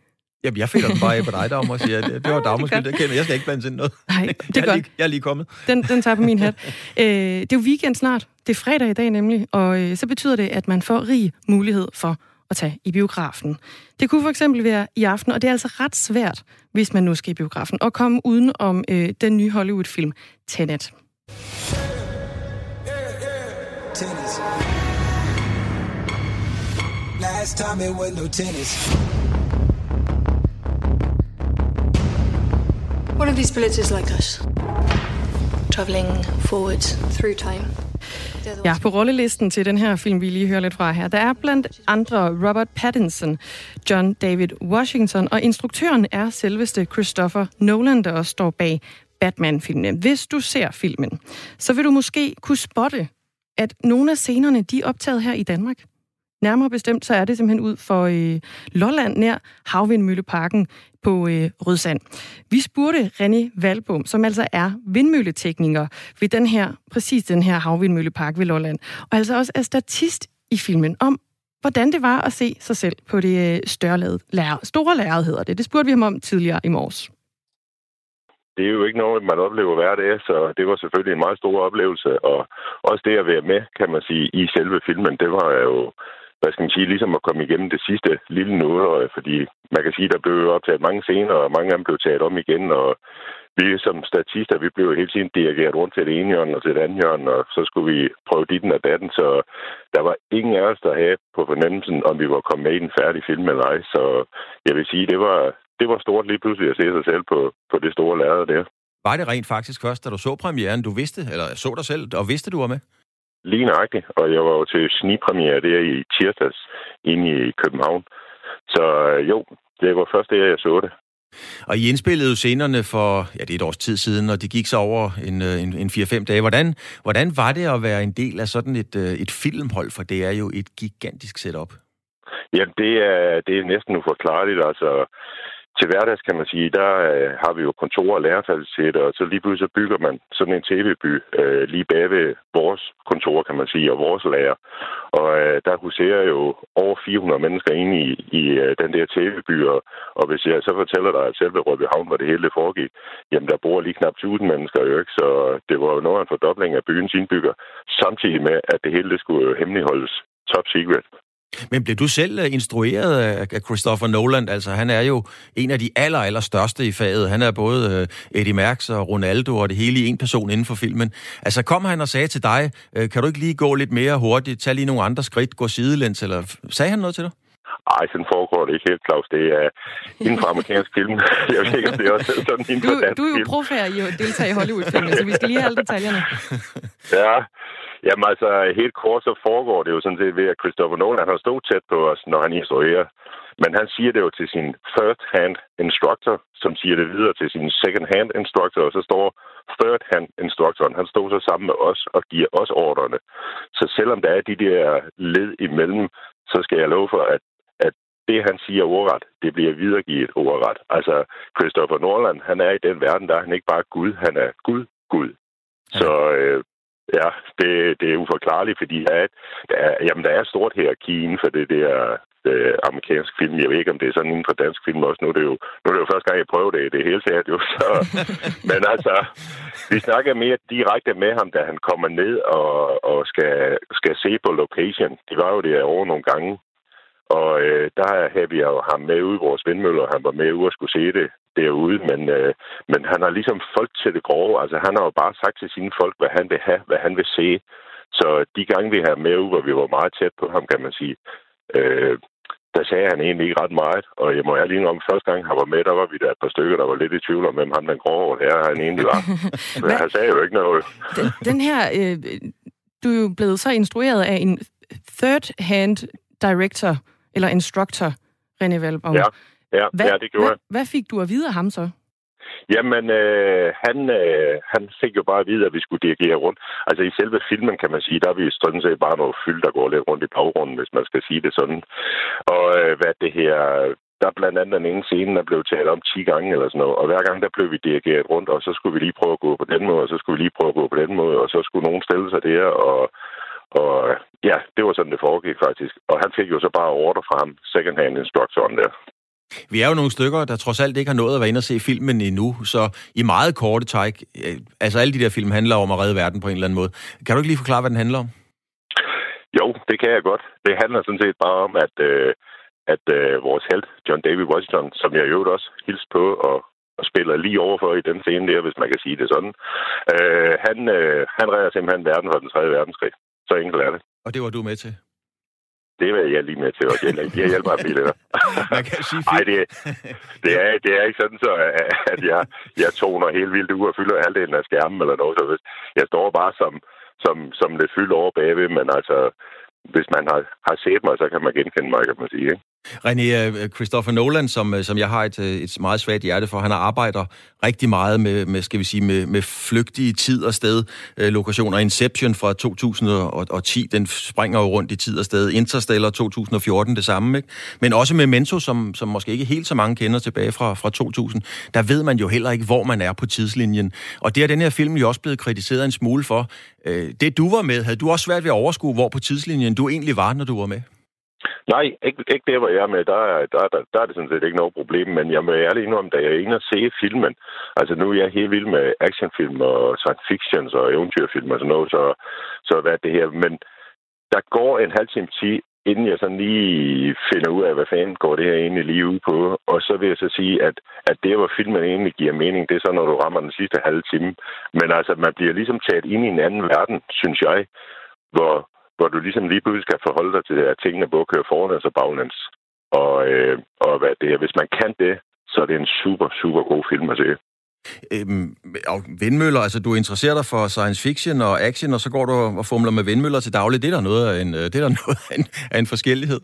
Jamen, jeg føler den bare af på dig, Dagmar, og siger, det, det var Dagmars skyld, det kender jeg. skal ikke blande ind noget. Nej, det jeg, er er godt. lige, jeg er lige kommet. Den, den tager på min hat. Øh, det er jo weekend snart. Det er fredag i dag nemlig, og øh, så betyder det, at man får rig mulighed for at tage i biografen. Det kunne for eksempel være i aften, og det er altså ret svært, hvis man nu skal i biografen, at komme uden om øh, den nye Hollywood-film Tenet. Tennis. Last time it was no tennis. One of these bullets is like us, traveling forward through time. Ja, på rollelisten til den her film, vi lige hører lidt fra her, der er blandt andre Robert Pattinson, John David Washington, og instruktøren er selveste Christopher Nolan, der også står bag Batman-filmene. Hvis du ser filmen, så vil du måske kunne spotte, at nogle af scenerne, de er optaget her i Danmark. Nærmere bestemt, så er det simpelthen ud for øh, Lolland nær Havvindmølleparken på øh, Rødsand. Vi spurgte René Valbom, som altså er vindmølletekniker ved den her, præcis den her havvindmøllepark ved Lolland, og altså også er statist i filmen om, hvordan det var at se sig selv på det øh, større lærred, lærer, store lærred, hedder det. Det spurgte vi ham om tidligere i morges. Det er jo ikke noget, man oplever hver dag, så det var selvfølgelig en meget stor oplevelse. Og også det at være med, kan man sige, i selve filmen, det var jo hvad skal man sige, ligesom at komme igennem det sidste lille noget, fordi man kan sige, der blev optaget mange scener, og mange af dem blev taget om igen, og vi som statister, vi blev hele tiden dirigeret rundt til det ene hjørne og til det andet hjørne, og så skulle vi prøve ditten og datten, så der var ingen af os, der havde på fornemmelsen, om vi var kommet med i den færdige film eller ej, så jeg vil sige, det var, det var stort lige pludselig at se sig selv på, på det store lærred der. Var det rent faktisk først, da du så premieren, du vidste, eller så dig selv, og vidste, du var med? Lige nøjagtigt, og jeg var jo til snigpremiere der i tirsdags inde i København. Så øh, jo, det var først det, jeg så det. Og I indspillede scenerne for, ja, det er et års tid siden, og det gik så over en, øh, en, en 4-5 dage. Hvordan, hvordan var det at være en del af sådan et, øh, et filmhold, for det er jo et gigantisk setup? Ja, det er, det er næsten uforklarligt. Altså, til hverdags, kan man sige, der øh, har vi jo kontorer og lærerfaciliteter, og så lige pludselig bygger man sådan en tv-by øh, lige bag ved vores kontor, kan man sige, og vores lærer. Og øh, der huserer jo over 400 mennesker inde i, i øh, den der tv-by, og, og hvis jeg så fortæller dig, at selv ved Rødbyhavn, hvor det hele foregik, jamen der bor lige knap 1000 mennesker jo ikke, så det var jo noget af en fordobling af byens indbygger, samtidig med, at det hele det skulle hemmeligholdes top secret. Men blev du selv øh, instrueret af Christopher Nolan? Altså, han er jo en af de aller, aller største i faget. Han er både øh, Eddie Merckx og Ronaldo og det hele i en person inden for filmen. Altså, kom han og sagde til dig, øh, kan du ikke lige gå lidt mere hurtigt, tage lige nogle andre skridt, gå sidelæns, eller sagde han noget til dig? Ej, sådan foregår det ikke helt, Claus. Det er inden for amerikansk film. Jeg ved ikke, om det er også sådan inden for dansk Du er jo profær i at deltage i Hollywood-filmen, så vi skal lige have alle detaljerne. Ja, Jamen altså, helt kort så foregår det jo sådan set ved, at Christopher Nolan han har stået tæt på os, når han instruerer. Men han siger det jo til sin first-hand instructor, som siger det videre til sin second-hand instructor, og så står third-hand instructoren, han står så sammen med os og giver os ordrene. Så selvom der er de der led imellem, så skal jeg love for, at det, han siger ordret, det bliver videregivet ordret. Altså, Christopher Nolan, han er i den verden, der er han ikke bare Gud, han er Gud, Gud. Så øh, Ja, det, det er uforklarligt, fordi der er, der er, jamen, der er et stort hierarki inden for det der det øh, amerikanske film. Jeg ved ikke, om det er sådan inden for dansk film også. Nu er det jo, nu er det jo første gang, jeg prøver det. Det er helt sikkert jo. Så, men altså, vi snakker mere direkte med ham, da han kommer ned og, og skal, skal se på location. De var jo derovre nogle gange. Og øh, der havde vi jo ham med ude i vores vindmøller. Han var med ude og skulle se det derude, men, øh, men han har ligesom folk til det grove. Altså, han har jo bare sagt til sine folk, hvad han vil have, hvad han vil se. Så de gange, vi har med ude, hvor vi var meget tæt på ham, kan man sige, øh, der sagde han egentlig ikke ret meget. Og jeg må ærlig om, første gang han var med, der var vi der et par stykker, der var lidt i tvivl om, hvem han den grove her han egentlig var. Men han sagde jo ikke noget. Den, den her, øh, du er jo blevet så instrueret af en third-hand director, eller instructor, René Valborg. Ja. Ja, hvad, ja, det gjorde hvad, hvad fik du at vide af ham så? Jamen, øh, han, øh, han fik jo bare at vide, at vi skulle dirigere rundt. Altså i selve filmen, kan man sige, der er vi sådan set bare noget fyld, der går lidt rundt i baggrunden, hvis man skal sige det sådan. Og øh, hvad det her... Der er blandt andet den ene scene, der blev talt om 10 gange eller sådan noget, og hver gang der blev vi dirigeret rundt, og så skulle vi lige prøve at gå på den måde, og så skulle vi lige prøve at gå på den måde, og så skulle nogen stille sig der, og, og ja, det var sådan, det foregik faktisk. Og han fik jo så bare ordre fra ham, second-hand instructoren der. Vi er jo nogle stykker, der trods alt ikke har nået at være inde og se filmen endnu, så i meget korte træk, øh, altså alle de der film handler om at redde verden på en eller anden måde. Kan du ikke lige forklare, hvad den handler om? Jo, det kan jeg godt. Det handler sådan set bare om, at, øh, at øh, vores held, John David Washington, som jeg jo også hilste på og, og spiller lige overfor i den scene der, hvis man kan sige det sådan, øh, han, øh, han redder simpelthen verden fra den 3. verdenskrig. Så enkelt er det. Og det var du med til? Det vil jeg lige med til også. Jeg hjælper mig billeder. Man kan sige Nej, det, det, er, det er ikke sådan, så, at jeg, jeg toner helt vildt ud og fylder halvdelen af skærmen eller noget. Så hvis jeg står bare som, som, som lidt fyldt over bagved, men altså, hvis man har, har set mig, så kan man genkende mig, kan man sige. Ikke? René, øh, Christopher Nolan, som, øh, som jeg har et, øh, et meget svagt hjerte for, han arbejder rigtig meget med, med skal vi sige, med, med flygtige tid og sted lokationer. Inception fra 2010, den springer jo rundt i tid og sted. Interstellar 2014, det samme, ikke? Men også med Memento, som, som måske ikke helt så mange kender tilbage fra, fra 2000, der ved man jo heller ikke, hvor man er på tidslinjen. Og det er den her film jo også blevet kritiseret en smule for. Det du var med, havde du også svært ved at overskue, hvor på tidslinjen du egentlig var, når du var med? Nej, ikke, ikke der, hvor jeg er med. Der, der, der, der er det sådan set ikke noget problem, men jeg må ærligt indrømme, da jeg er inde og se filmen, altså nu er jeg helt vild med actionfilm og science fiction og eventyrfilm og sådan noget, så, så hvad er det her? Men der går en halv time tid, inden jeg sådan lige finder ud af, hvad fanden går det her egentlig lige ud på. Og så vil jeg så sige, at, at det, hvor filmen egentlig giver mening, det er så, når du rammer den sidste halve time. Men altså, man bliver ligesom taget ind i en anden verden, synes jeg, hvor, hvor du ligesom lige pludselig skal forholde dig til, at tingene både kører foran og baglæns. Og, øh, og hvad det er. Hvis man kan det, så er det en super, super god film at se. Øhm, og vindmøller, altså du interesserer dig for science fiction og action, og så går du og fumler med vindmøller til daglig. Det er der noget af en, øh, det er der noget af en, af en forskellighed.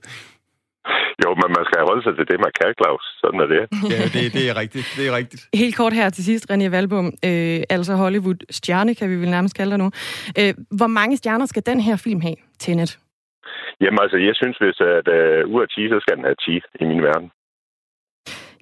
Jo, men man skal holde sig til det, man kan, Claus. Sådan er det. ja, det, det er rigtigt. Det er rigtigt. Helt kort her til sidst, René Valbom, øh, altså Hollywood-stjerne, kan vi vel nærmest kalde dig nu. Øh, hvor mange stjerner skal den her film have, Tenet? Jamen altså, jeg synes, hvis at uh, ud af 10, så skal den have 10 i min verden.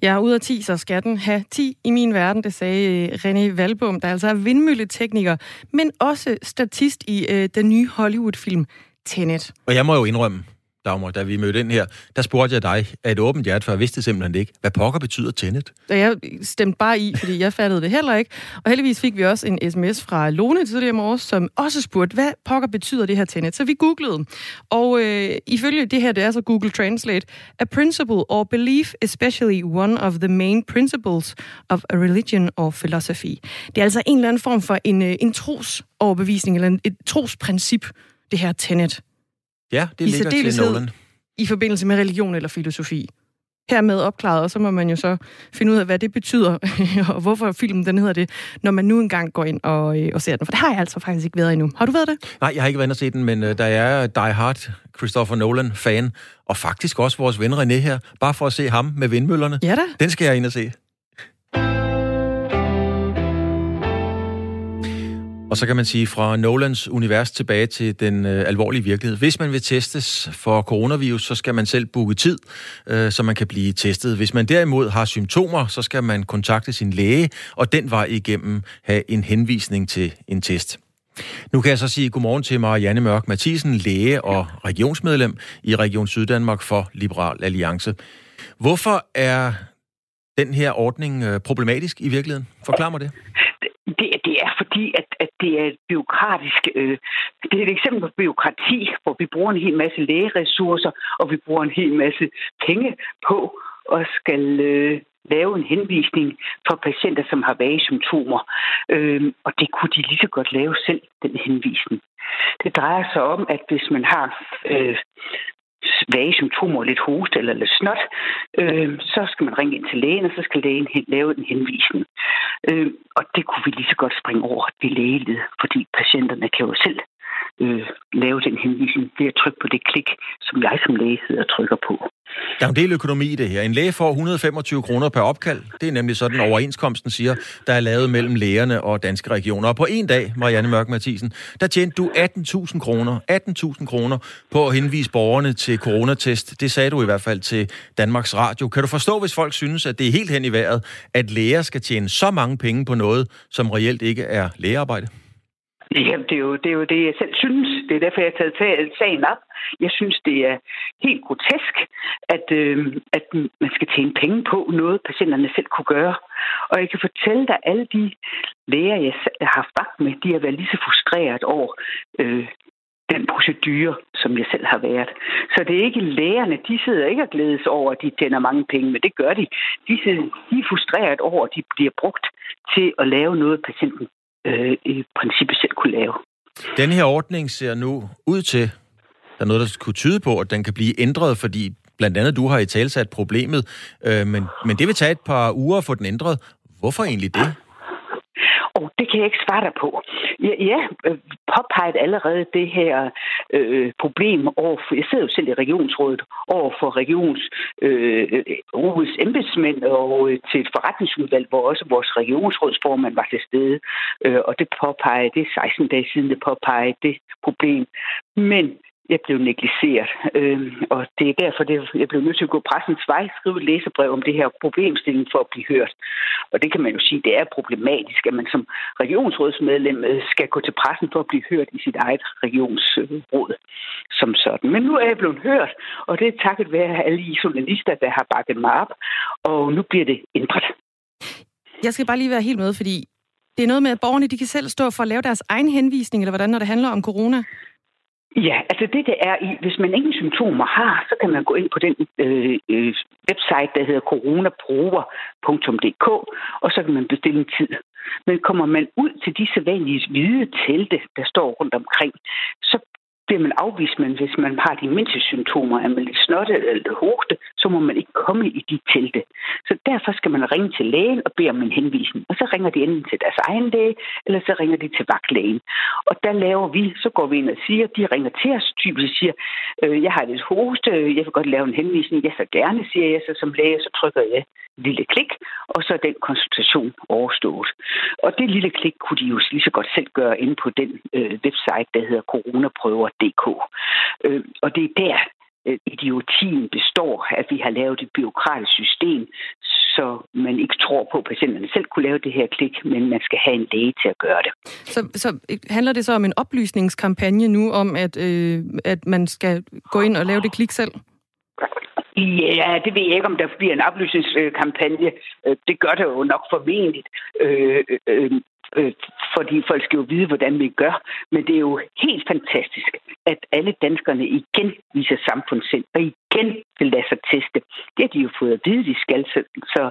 Ja, ud af 10, så skal den have 10 i min verden, det sagde øh, René Valbom, der altså er vindmølletekniker, men også statist i øh, den nye Hollywood-film Tenet. Og jeg må jo indrømme, Dagmar, da vi mødte ind her, der spurgte jeg dig af et åbent hjerte, for jeg vidste simpelthen ikke, hvad pokker betyder Tenet? Da jeg stemte bare i, fordi jeg fattede det heller ikke. Og heldigvis fik vi også en sms fra Lone tidligere i morges, som også spurgte, hvad pokker betyder det her Tenet? Så vi googlede. Og øh, ifølge det her, det er så Google Translate, a principle or belief, especially one of the main principles of a religion or philosophy. Det er altså en eller anden form for en, en en trosoverbevisning, eller et trosprincip, det her Tenet. Ja, det ligger til Nolan. I forbindelse med religion eller filosofi. Hermed opklaret, og så må man jo så finde ud af, hvad det betyder, og hvorfor filmen den hedder det, når man nu engang går ind og, øh, og ser den. For det har jeg altså faktisk ikke været endnu. Har du været det? Nej, jeg har ikke været inde og se den, men uh, der er Die Hard, Christopher Nolan-fan, og faktisk også vores ven René her, bare for at se ham med vindmøllerne. Ja da. Den skal jeg ind og se. Og så kan man sige fra Nolans univers tilbage til den øh, alvorlige virkelighed. Hvis man vil testes for coronavirus, så skal man selv booke tid, øh, så man kan blive testet. Hvis man derimod har symptomer, så skal man kontakte sin læge, og den vej igennem have en henvisning til en test. Nu kan jeg så sige godmorgen til Marianne Mørk Mathisen, læge og regionsmedlem i Region Syddanmark for Liberal Alliance. Hvorfor er den her ordning øh, problematisk i virkeligheden? Forklar mig. Det, det er et byråkratisk... Øh, det er et eksempel på byråkrati, hvor vi bruger en hel masse lægeressourcer, og vi bruger en hel masse penge på at skal øh, lave en henvisning for patienter, som har vage symptomer. Øh, og det kunne de lige så godt lave selv, den henvisning. Det drejer sig om, at hvis man har øh, vage symptomer, lidt hoste eller lidt snot, øh, så skal man ringe ind til lægen, og så skal lægen lave en henvisning. Øh, og det kunne vi lige så godt springe over det lægeled, fordi patienterne kan jo selv øh, lave den henvisning ved at trykke på det klik, som jeg som læge sidder og trykker på. Der er en del økonomi i det her. En læge får 125 kroner per opkald. Det er nemlig sådan, overenskomsten siger, der er lavet mellem lægerne og danske regioner. Og på en dag, Marianne Mørk Mathisen, der tjente du 18.000 kroner, 18.000 kroner på at henvise borgerne til coronatest. Det sagde du i hvert fald til Danmarks Radio. Kan du forstå, hvis folk synes, at det er helt hen i vejret, at læger skal tjene så mange penge på noget, som reelt ikke er lægearbejde? Jamen, det er, jo, det er jo det, jeg selv synes. Det er derfor, jeg har taget sagen op. Jeg synes, det er helt grotesk, at, øh, at man skal tjene penge på noget, patienterne selv kunne gøre. Og jeg kan fortælle dig, at alle de læger, jeg har haft vagt med, de har været lige så frustreret over øh, den procedure, som jeg selv har været. Så det er ikke lægerne, de sidder ikke og glædes over, at de tjener mange penge, men det gør de. De, sidder, de er frustreret over, at de bliver brugt til at lave noget, patienten øh, i princippet selv kunne lave. Den her ordning ser nu ud til, der er noget, der kunne tyde på, at den kan blive ændret, fordi blandt andet du har i talsat problemet, øh, men, men det vil tage et par uger at få den ændret. Hvorfor egentlig det? Og det kan jeg ikke svare dig på. Jeg, jeg øh, påpegede allerede det her øh, problem over for, jeg sidder jo selv i regionsrådet, over for regions øh, øh embedsmænd og øh, til et forretningsudvalg, hvor også vores regionsrådsformand var til stede. Øh, og det påpegede, det er 16 dage siden, det påpegede det problem. Men jeg blev negligeret. Øh, og det er derfor, det, jeg blev nødt til at gå pressens vej, skrive et læserbrev om det her problemstilling for at blive hørt. Og det kan man jo sige, det er problematisk, at man som regionsrådsmedlem øh, skal gå til pressen for at blive hørt i sit eget regionsråd som sådan. Men nu er jeg blevet hørt, og det er takket være alle I journalister, der har bakket mig op, og nu bliver det ændret. Jeg skal bare lige være helt med, fordi det er noget med, at borgerne de kan selv stå for at lave deres egen henvisning, eller hvordan, når det handler om corona? Ja, altså det det er hvis man ingen symptomer har, så kan man gå ind på den øh, øh, website, der hedder coronaprover.dk, og så kan man bestille en tid. Men kommer man ud til de sædvanlige hvide telte, der står rundt omkring, så bliver man afvist, men hvis man har de mindste symptomer, er man lidt snottet eller hoste, så må man ikke komme i de telte. Så derfor skal man ringe til lægen og bede om en henvisning. Og så ringer de enten til deres egen læge, eller så ringer de til vagtlægen. Og der laver vi, så går vi ind og siger, de ringer til os, typisk siger, øh, jeg har lidt hoste, jeg vil godt lave en henvisning, jeg så gerne, siger jeg så som læge, så trykker jeg lille klik, og så er den konsultation overstået. Og det lille klik kunne de jo lige så godt selv gøre inde på den øh, website, der hedder coronaprøver.dk. Øh, og det er der, øh, idiotien består, at vi har lavet et byråkratisk system, så man ikke tror på, at patienterne selv kunne lave det her klik, men man skal have en læge til at gøre det. Så, så handler det så om en oplysningskampagne nu om, at, øh, at man skal gå ind og lave det klik selv? Ja, det ved jeg ikke, om der bliver en oplysningskampagne. Øh, det gør det jo nok formentligt. Øh, øh, øh, fordi folk skal jo vide, hvordan vi gør. Men det er jo helt fantastisk, at alle danskerne igen viser samfundssind, og igen vil lade sig teste. Det har de jo fået at vide, de skal. Så, så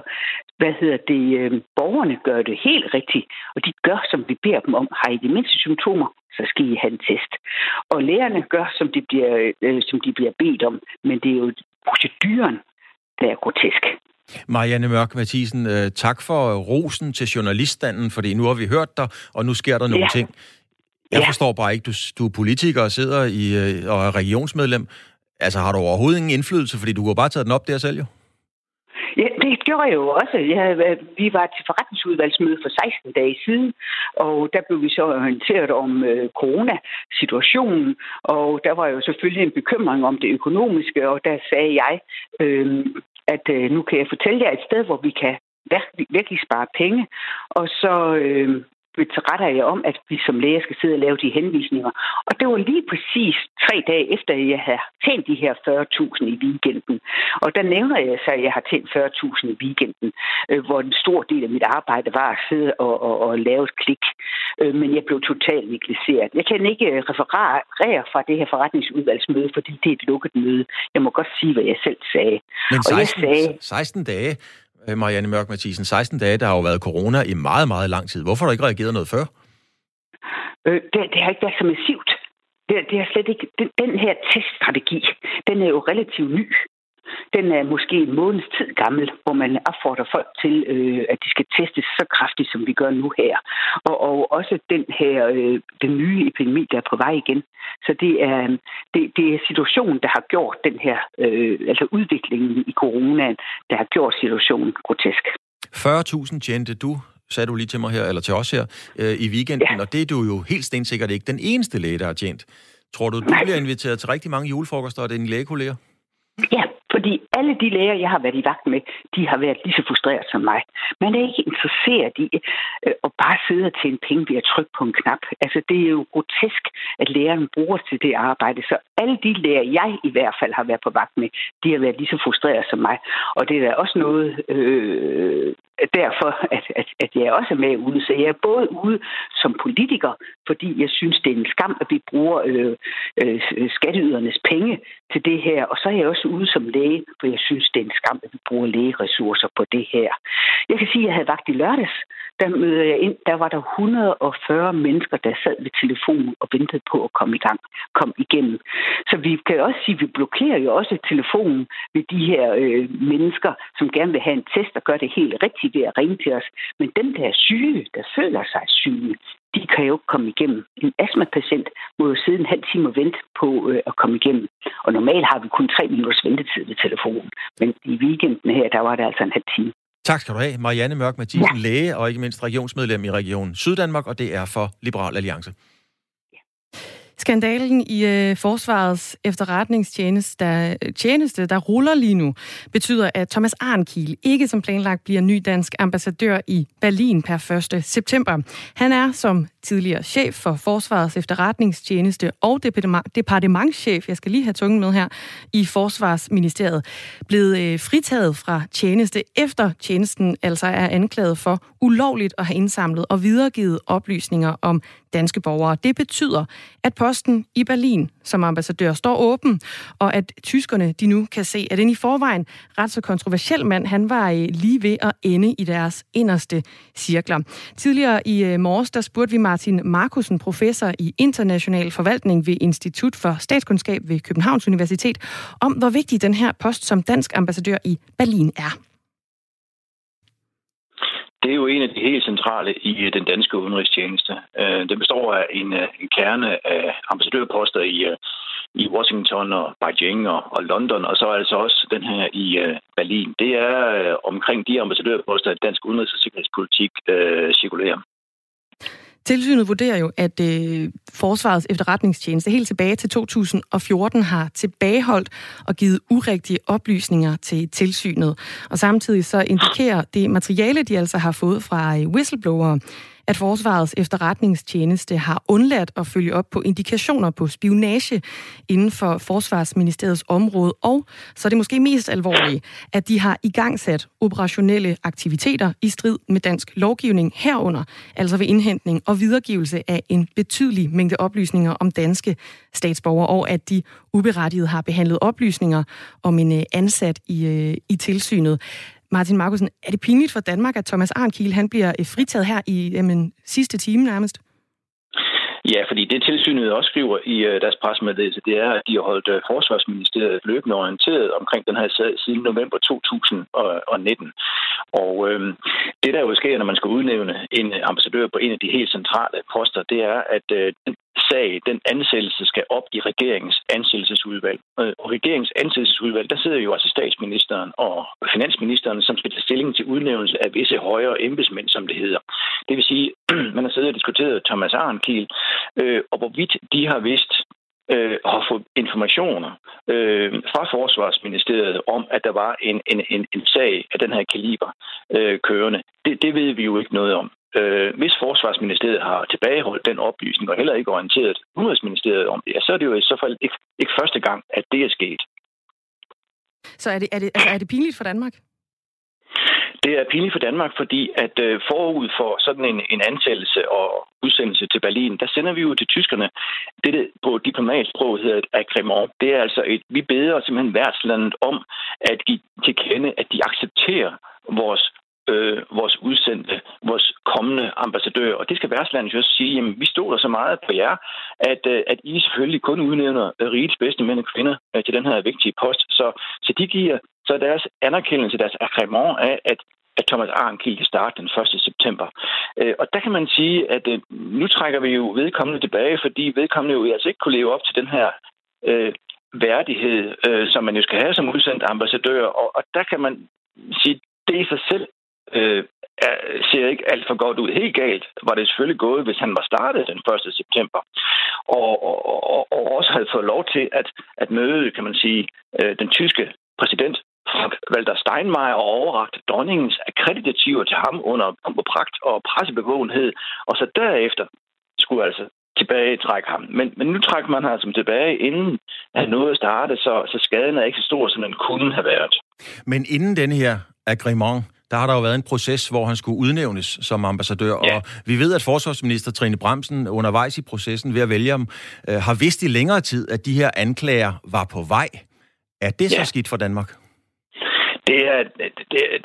hvad hedder det, øh, borgerne gør det helt rigtigt, og de gør, som vi beder dem om. Har I de mindste symptomer, så skal I have en test. Og lægerne gør, som de bliver, øh, som de bliver bedt om, men det er jo proceduren, der er grotesk. Marianne Mørk Mathisen, øh, tak for rosen til journaliststanden, fordi nu har vi hørt dig, og nu sker der nogle ja. ting. Jeg ja. forstår bare ikke, du, du er politiker og sidder i, øh, og er regionsmedlem. Altså, har du overhovedet ingen indflydelse, fordi du kunne bare taget den op der selv jo? Ja, det gjorde jeg jo også. Jeg, vi var til forretningsudvalgsmøde for 16 dage siden, og der blev vi så orienteret om øh, coronasituationen, og der var jo selvfølgelig en bekymring om det økonomiske, og der sagde jeg, øh, at øh, nu kan jeg fortælle jer et sted, hvor vi kan virkelig, virkelig spare penge, og så øh, beretter jeg om, at vi som læger skal sidde og lave de henvisninger. Og det var lige præcis tre dage efter, at jeg havde tjent de her 40.000 i weekenden. Og der nævner jeg så, at jeg har tjent 40.000 i weekenden, øh, hvor en stor del af mit arbejde var at sidde og, og, og lave et klik. Øh, men jeg blev totalt negligeret. Jeg kan ikke øh, referere fra det her forretningsudvalgsmøde, fordi det er et lukket møde. Jeg må godt sige, hvad jeg selv sagde. Men 16, og jeg sagde, 16 dage, Øh, Marianne Mørk Mathisen. 16 dage, der har jo været corona i meget, meget lang tid. Hvorfor har du ikke reageret noget før? Øh, det, det har ikke været så massivt. Det, det er slet ikke... Den, den her teststrategi, den er jo relativt ny den er måske en måneds tid gammel, hvor man opfordrer folk til, øh, at de skal testes så kraftigt, som vi gør nu her. Og, og også den her, øh, den nye epidemi, der er på vej igen. Så det er, det, det er situationen, der har gjort den her, øh, altså udviklingen i coronaen, der har gjort situationen grotesk. 40.000 tjente du sagde du lige til mig her, eller til os her, øh, i weekenden, ja. og det er du jo helt stensikkert ikke den eneste læge, der har tjent. Tror du, du Nej. bliver inviteret til rigtig mange julefrokoster og dine lægekolleger? Ja, fordi alle de læger, jeg har været i vagt med, de har været lige så frustreret som mig. Man er ikke interesseret i øh, at bare sidde og tjene penge ved at trykke på en knap. Altså, det er jo grotesk, at lægerne bruger til det arbejde. Så alle de læger, jeg i hvert fald har været på vagt med, de har været lige så frustreret som mig. Og det er også noget, øh, derfor, at, at, at jeg også er med ude. Så jeg er både ude som politiker, fordi jeg synes, det er en skam, at vi bruger øh, øh, skatteydernes penge til det her. Og så er jeg også ude som læge, for jeg synes, det er en skam, at vi bruger lægeressourcer på det her. Jeg kan sige, at jeg havde vagt i lørdags. Der mødte jeg ind, der var der 140 mennesker, der sad ved telefonen og ventede på at komme i gang, kom igennem. Så vi kan også sige, at vi blokerer jo også telefonen ved de her øh, mennesker, som gerne vil have en test og gøre det helt rigtigt de ved at ringe til os. Men dem, der er syge, der føler sig syge, de kan jo ikke komme igennem. En astmapatient må jo sidde en halv time og vente på øh, at komme igennem. Og normalt har vi kun tre minutters ventetid ved telefonen. Men i weekenden her, der var det altså en halv time. Tak skal du have, Marianne Mørk Mathisen, ja. læge og ikke mindst regionsmedlem i Region Syddanmark, og det er for Liberal Alliance. Skandalen i øh, Forsvarets efterretningstjeneste, der, øh, tjeneste, der ruller lige nu, betyder, at Thomas Arnkiel ikke som planlagt bliver ny dansk ambassadør i Berlin per 1. september. Han er som tidligere chef for Forsvarets efterretningstjeneste og departementschef, jeg skal lige have tungen med her, i Forsvarsministeriet, blevet øh, fritaget fra tjeneste efter tjenesten altså er anklaget for ulovligt at have indsamlet og videregivet oplysninger om danske borgere. Det betyder, at posten i Berlin som ambassadør står åben, og at tyskerne de nu kan se, at en i forvejen ret så kontroversiel mand, han var øh, lige ved at ende i deres inderste cirkler. Tidligere i øh, morges, der spurgte vi Martin Markusen, professor i international forvaltning ved Institut for Statskundskab ved Københavns Universitet, om hvor vigtig den her post som dansk ambassadør i Berlin er det er jo en af de helt centrale i øh, den danske udenrigstjeneste. Øh, den består af en, øh, en kerne af ambassadørposter i, i Washington og Beijing og, og London, og så altså også den her i Berlin. Det er omkring de ambassadørposter, at dansk udenrigs- og sikkerhedspolitik øh, cirkulerer. Tilsynet vurderer jo, at øh, Forsvarets efterretningstjeneste helt tilbage til 2014 har tilbageholdt og givet urigtige oplysninger til tilsynet. Og samtidig så indikerer det materiale, de altså har fået fra øh, whistleblowere, at Forsvarets efterretningstjeneste har undladt at følge op på indikationer på spionage inden for Forsvarsministeriets område, og så er det måske mest alvorlige, at de har igangsat operationelle aktiviteter i strid med dansk lovgivning herunder, altså ved indhentning og videregivelse af en betydelig mængde oplysninger om danske statsborgere, og at de uberettiget har behandlet oplysninger om en øh, ansat i, øh, i tilsynet. Martin Markusen, er det pinligt for Danmark, at Thomas Arnkiel han bliver øh, fritaget her i øh, jamen, sidste time nærmest? Ja, fordi det tilsynet også skriver i øh, deres pressemeddelelse, det er, at de har holdt Forsvarsministeriet løbende orienteret omkring den her sag siden november 2019. Og øh, det, der jo sker, når man skal udnævne en ambassadør på en af de helt centrale poster, det er, at øh, den sag, den ansættelse skal op i regeringens ansættelsesudvalg. Øh, og regeringens ansættelsesudvalg, der sidder jo altså statsministeren og finansministeren, som skal tage stilling til udnævnelse af visse højere embedsmænd, som det hedder. Det vil sige, man har siddet og diskuteret Thomas Arnkiel, øh, og hvorvidt de har vidst, øh, har fået informationer øh, fra Forsvarsministeriet om, at der var en, en, en, en sag af den her kaliber øh, kørende. Det, det ved vi jo ikke noget om. Øh, hvis Forsvarsministeriet har tilbageholdt den oplysning og heller ikke orienteret Udenrigsministeriet om det, ja, så er det jo i så fald ikke, ikke første gang, at det er sket. Så er det, er det, altså, er det pinligt for Danmark? Det er pinligt for Danmark, fordi at øh, forud for sådan en, en ansættelse og udsendelse til Berlin, der sender vi jo til tyskerne det, der på diplomatsprog hedder et agreement. Det er altså et, vi beder simpelthen værtslandet om at give til kende, at de accepterer vores øh, vores udsendte, vores kommende ambassadør. Og det skal værtslandet jo også sige, jamen vi stoler så meget på jer, at, øh, at I selvfølgelig kun udnævner øh, rigets bedste mænd og kvinder øh, til den her vigtige post. Så, så de giver så deres anerkendelse, deres agreement af, at at Thomas Arnkild kan starte den 1. september. Øh, og der kan man sige, at øh, nu trækker vi jo vedkommende tilbage, fordi vedkommende jo altså ikke kunne leve op til den her øh, værdighed, øh, som man jo skal have som udsendt ambassadør. Og, og der kan man sige, det i sig selv øh, er, ser ikke alt for godt ud. Helt galt var det selvfølgelig gået, hvis han var startet den 1. september, og, og, og, og også havde fået lov til at, at møde, kan man sige, øh, den tyske præsident Frank Walter Steinmeier og overragt dronningens akkreditativer til ham under pragt og pressebevågenhed, og så derefter skulle altså tilbage trække ham. Men, men nu trækker man ham tilbage, inden han nåede at starte, så, så skaden er ikke så stor, som den kunne have været. Men inden den her agreement, der har der jo været en proces, hvor han skulle udnævnes som ambassadør, ja. og vi ved, at forsvarsminister Trine Bremsen undervejs i processen ved at vælge ham, øh, har vidst i længere tid, at de her anklager var på vej. Er det ja. så skidt for Danmark? Det er, det, er,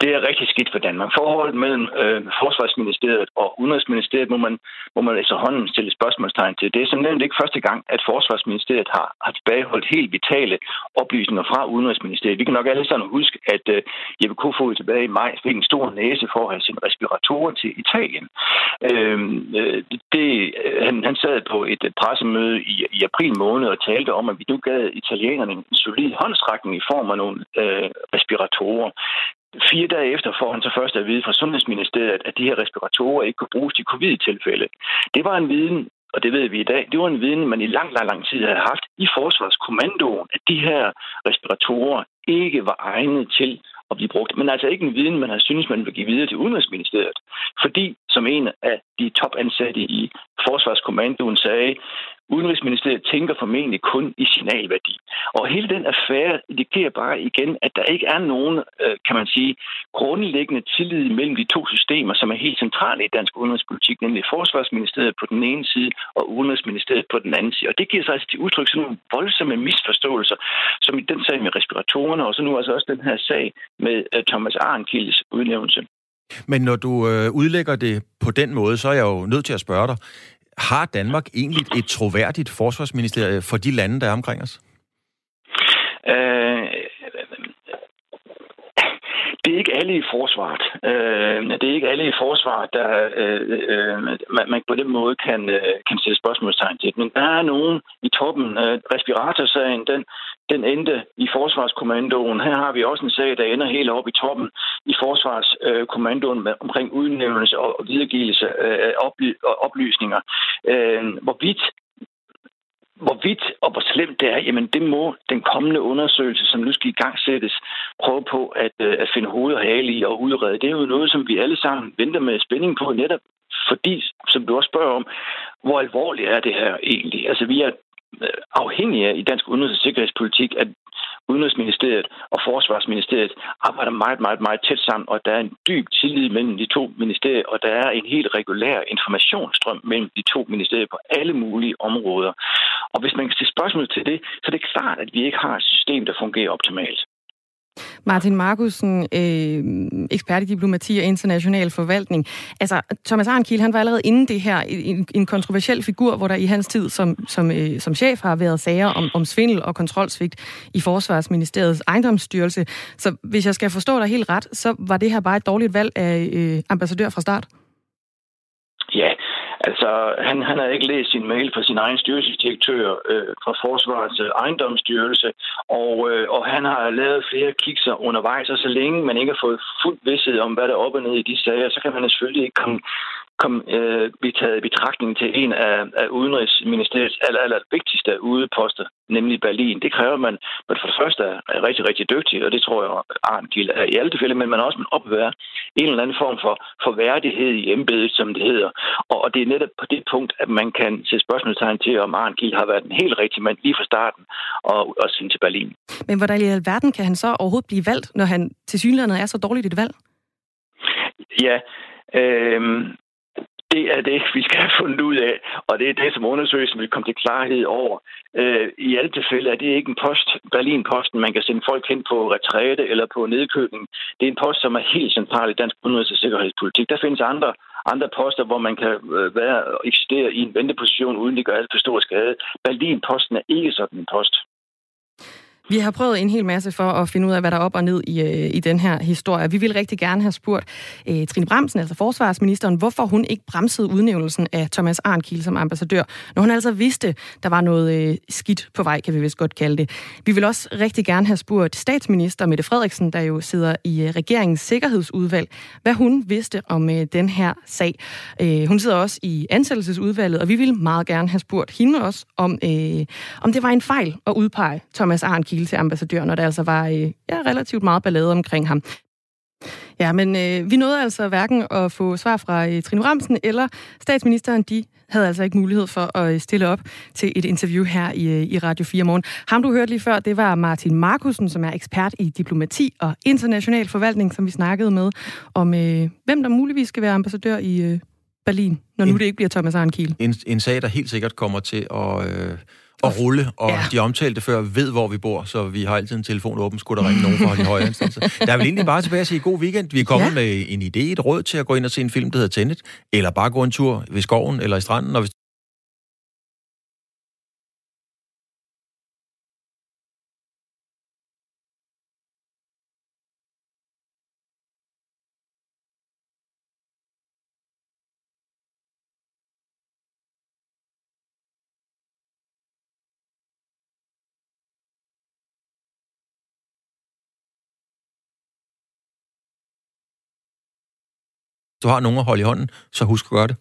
det er rigtig skidt for Danmark. Forholdet mellem øh, Forsvarsministeriet og Udenrigsministeriet må man, må man efterhånden stille spørgsmålstegn til. Det er som nævnt ikke første gang, at Forsvarsministeriet har, har tilbageholdt helt vitale oplysninger fra Udenrigsministeriet. Vi kan nok alle sammen huske, at øh, Jeppe Kofod tilbage i maj fik en stor næse for at have sin respiratorer til Italien. Øhm, øh, det, han, han sad på et pressemøde i, i april måned og talte om, at vi nu gav italienerne en solid håndstrækning i form af nogle øh, respiratorer. Fire dage efter får han så først at vide fra Sundhedsministeriet, at de her respiratorer ikke kunne bruges i covid-tilfælde. Det var en viden, og det ved vi i dag, det var en viden, man i lang, lang, lang tid havde haft i Forsvarskommandoen, at de her respiratorer ikke var egnet til at blive brugt. Men altså ikke en viden, man har synes, man vil give videre til Udenrigsministeriet. Fordi, som en af de topansatte i Forsvarskommandoen sagde, Udenrigsministeriet tænker formentlig kun i signalværdi. Og hele den affære indikerer bare igen, at der ikke er nogen, øh, kan man sige, grundlæggende tillid mellem de to systemer, som er helt centrale i dansk udenrigspolitik, nemlig Forsvarsministeriet på den ene side og Udenrigsministeriet på den anden side. Og det giver sig altså til udtryk sådan nogle voldsomme misforståelser, som i den sag med respiratorerne, og så nu altså også den her sag med øh, Thomas Arnkildes udnævnelse. Men når du øh, udlægger det på den måde, så er jeg jo nødt til at spørge dig, har Danmark egentlig et troværdigt forsvarsministerie for de lande, der er omkring os? Øh, det er ikke alle i forsvaret. Øh, det er ikke alle i forsvaret, der øh, øh, man, man på den måde kan, øh, kan sætte spørgsmålstegn til. Men der er nogen i toppen. Øh, respiratorsagen, den, den endte i Forsvarskommandoen. Her har vi også en sag, der ender helt op i toppen i Forsvarskommandoen med, omkring udnævnelse og, øh, og videregivelse af oply, oplysninger. Øh, hvorvidt Hvorvidt og hvor slemt det er, jamen det må den kommende undersøgelse, som nu skal i gang sættes, prøve på at, øh, at finde hoved og hale i og udrede. Det er jo noget, som vi alle sammen venter med spænding på, netop fordi, som du også spørger om, hvor alvorligt er det her egentlig? Altså vi er øh, afhængige af i dansk udenrigs- og sikkerhedspolitik, at Udenrigsministeriet og Forsvarsministeriet arbejder meget, meget, meget tæt sammen, og der er en dyb tillid mellem de to ministerier, og der er en helt regulær informationsstrøm mellem de to ministerier på alle mulige områder. Og hvis man kan stille spørgsmål til det, så er det klart, at vi ikke har et system, der fungerer optimalt. Martin Markusen, øh, ekspert i diplomati og international forvaltning. Altså, Thomas Arnkiel, han var allerede inden det her en, en kontroversiel figur, hvor der i hans tid som, som, øh, som chef har været sager om, om svindel og kontrolsvigt i Forsvarsministeriets ejendomsstyrelse. Så hvis jeg skal forstå dig helt ret, så var det her bare et dårligt valg af øh, ambassadør fra start? Altså, han, han har ikke læst sin mail fra sin egen styrelsesdirektør øh, fra Forsvarets øh, ejendomsstyrelse, og, øh, og han har lavet flere kikser undervejs, og så længe man ikke har fået fuld vidsthed om, hvad der er op og ned i de sager, så kan man selvfølgelig ikke komme kom, øh, blive taget i betragtning til en af, af Udenrigsministeriets aller, aller vigtigste udeposter, nemlig Berlin. Det kræver man, man for det første er rigtig, rigtig dygtig, og det tror jeg, Arne Gild er i alle tilfælde, men man også man opvære en eller anden form for, for værdighed i embedet, som det hedder. Og, og det er netop på det punkt, at man kan se spørgsmålstegn til, om Arne Gild har været en helt rigtig mand lige fra starten og, og sendt til Berlin. Men hvordan i alverden kan han så overhovedet blive valgt, når han til synligheden er så dårligt et valg? Ja, øh, det er det, vi skal have fundet ud af, og det er det, som undersøgelsen vil komme til klarhed over. Øh, I alle tilfælde er det ikke en post, Berlin-posten, man kan sende folk hen på retræte eller på nedkøbning. Det er en post, som er helt central i dansk udenrigs- og sikkerhedspolitik. Der findes andre andre poster, hvor man kan øh, være eksistere i en venteposition, uden det gør alt for stor skade. Berlin-posten er ikke sådan en post. Vi har prøvet en hel masse for at finde ud af, hvad der er op og ned i, øh, i den her historie. Vi vil rigtig gerne have spurgt øh, Trine Bramsen, altså forsvarsministeren, hvorfor hun ikke bremsede udnævnelsen af Thomas Arnkiel som ambassadør, når hun altså vidste, der var noget øh, skidt på vej, kan vi vist godt kalde det. Vi vil også rigtig gerne have spurgt statsminister Mette Frederiksen, der jo sidder i øh, regeringens sikkerhedsudvalg, hvad hun vidste om øh, den her sag. Øh, hun sidder også i ansættelsesudvalget, og vi vil meget gerne have spurgt hende også, om, øh, om det var en fejl at udpege Thomas Arnkiel til ambassadør, når der altså var øh, ja, relativt meget ballade omkring ham. Ja, men øh, vi nåede altså hverken at få svar fra øh, Trine Ramsen eller statsministeren. De havde altså ikke mulighed for at øh, stille op til et interview her i, øh, i Radio 4 morgen. Ham, du hørte lige før, det var Martin Markusen, som er ekspert i diplomati og international forvaltning, som vi snakkede med om, øh, hvem der muligvis skal være ambassadør i øh, Berlin, når en, nu det ikke bliver Thomas Arnkiel. En, en sag, der helt sikkert kommer til at... Øh at rulle, og Ja. de omtalte før ved, hvor vi bor, så vi har altid en telefon åben, skulle der ringe nogen fra de høje instanser. Der er vel egentlig bare tilbage at sige god weekend. Vi er kommet ja. med en idé, et råd til at gå ind og se en film, der hedder Tenet, eller bare gå en tur ved skoven eller i stranden, og hvis du har nogen at holde i hånden, så husk at gøre det.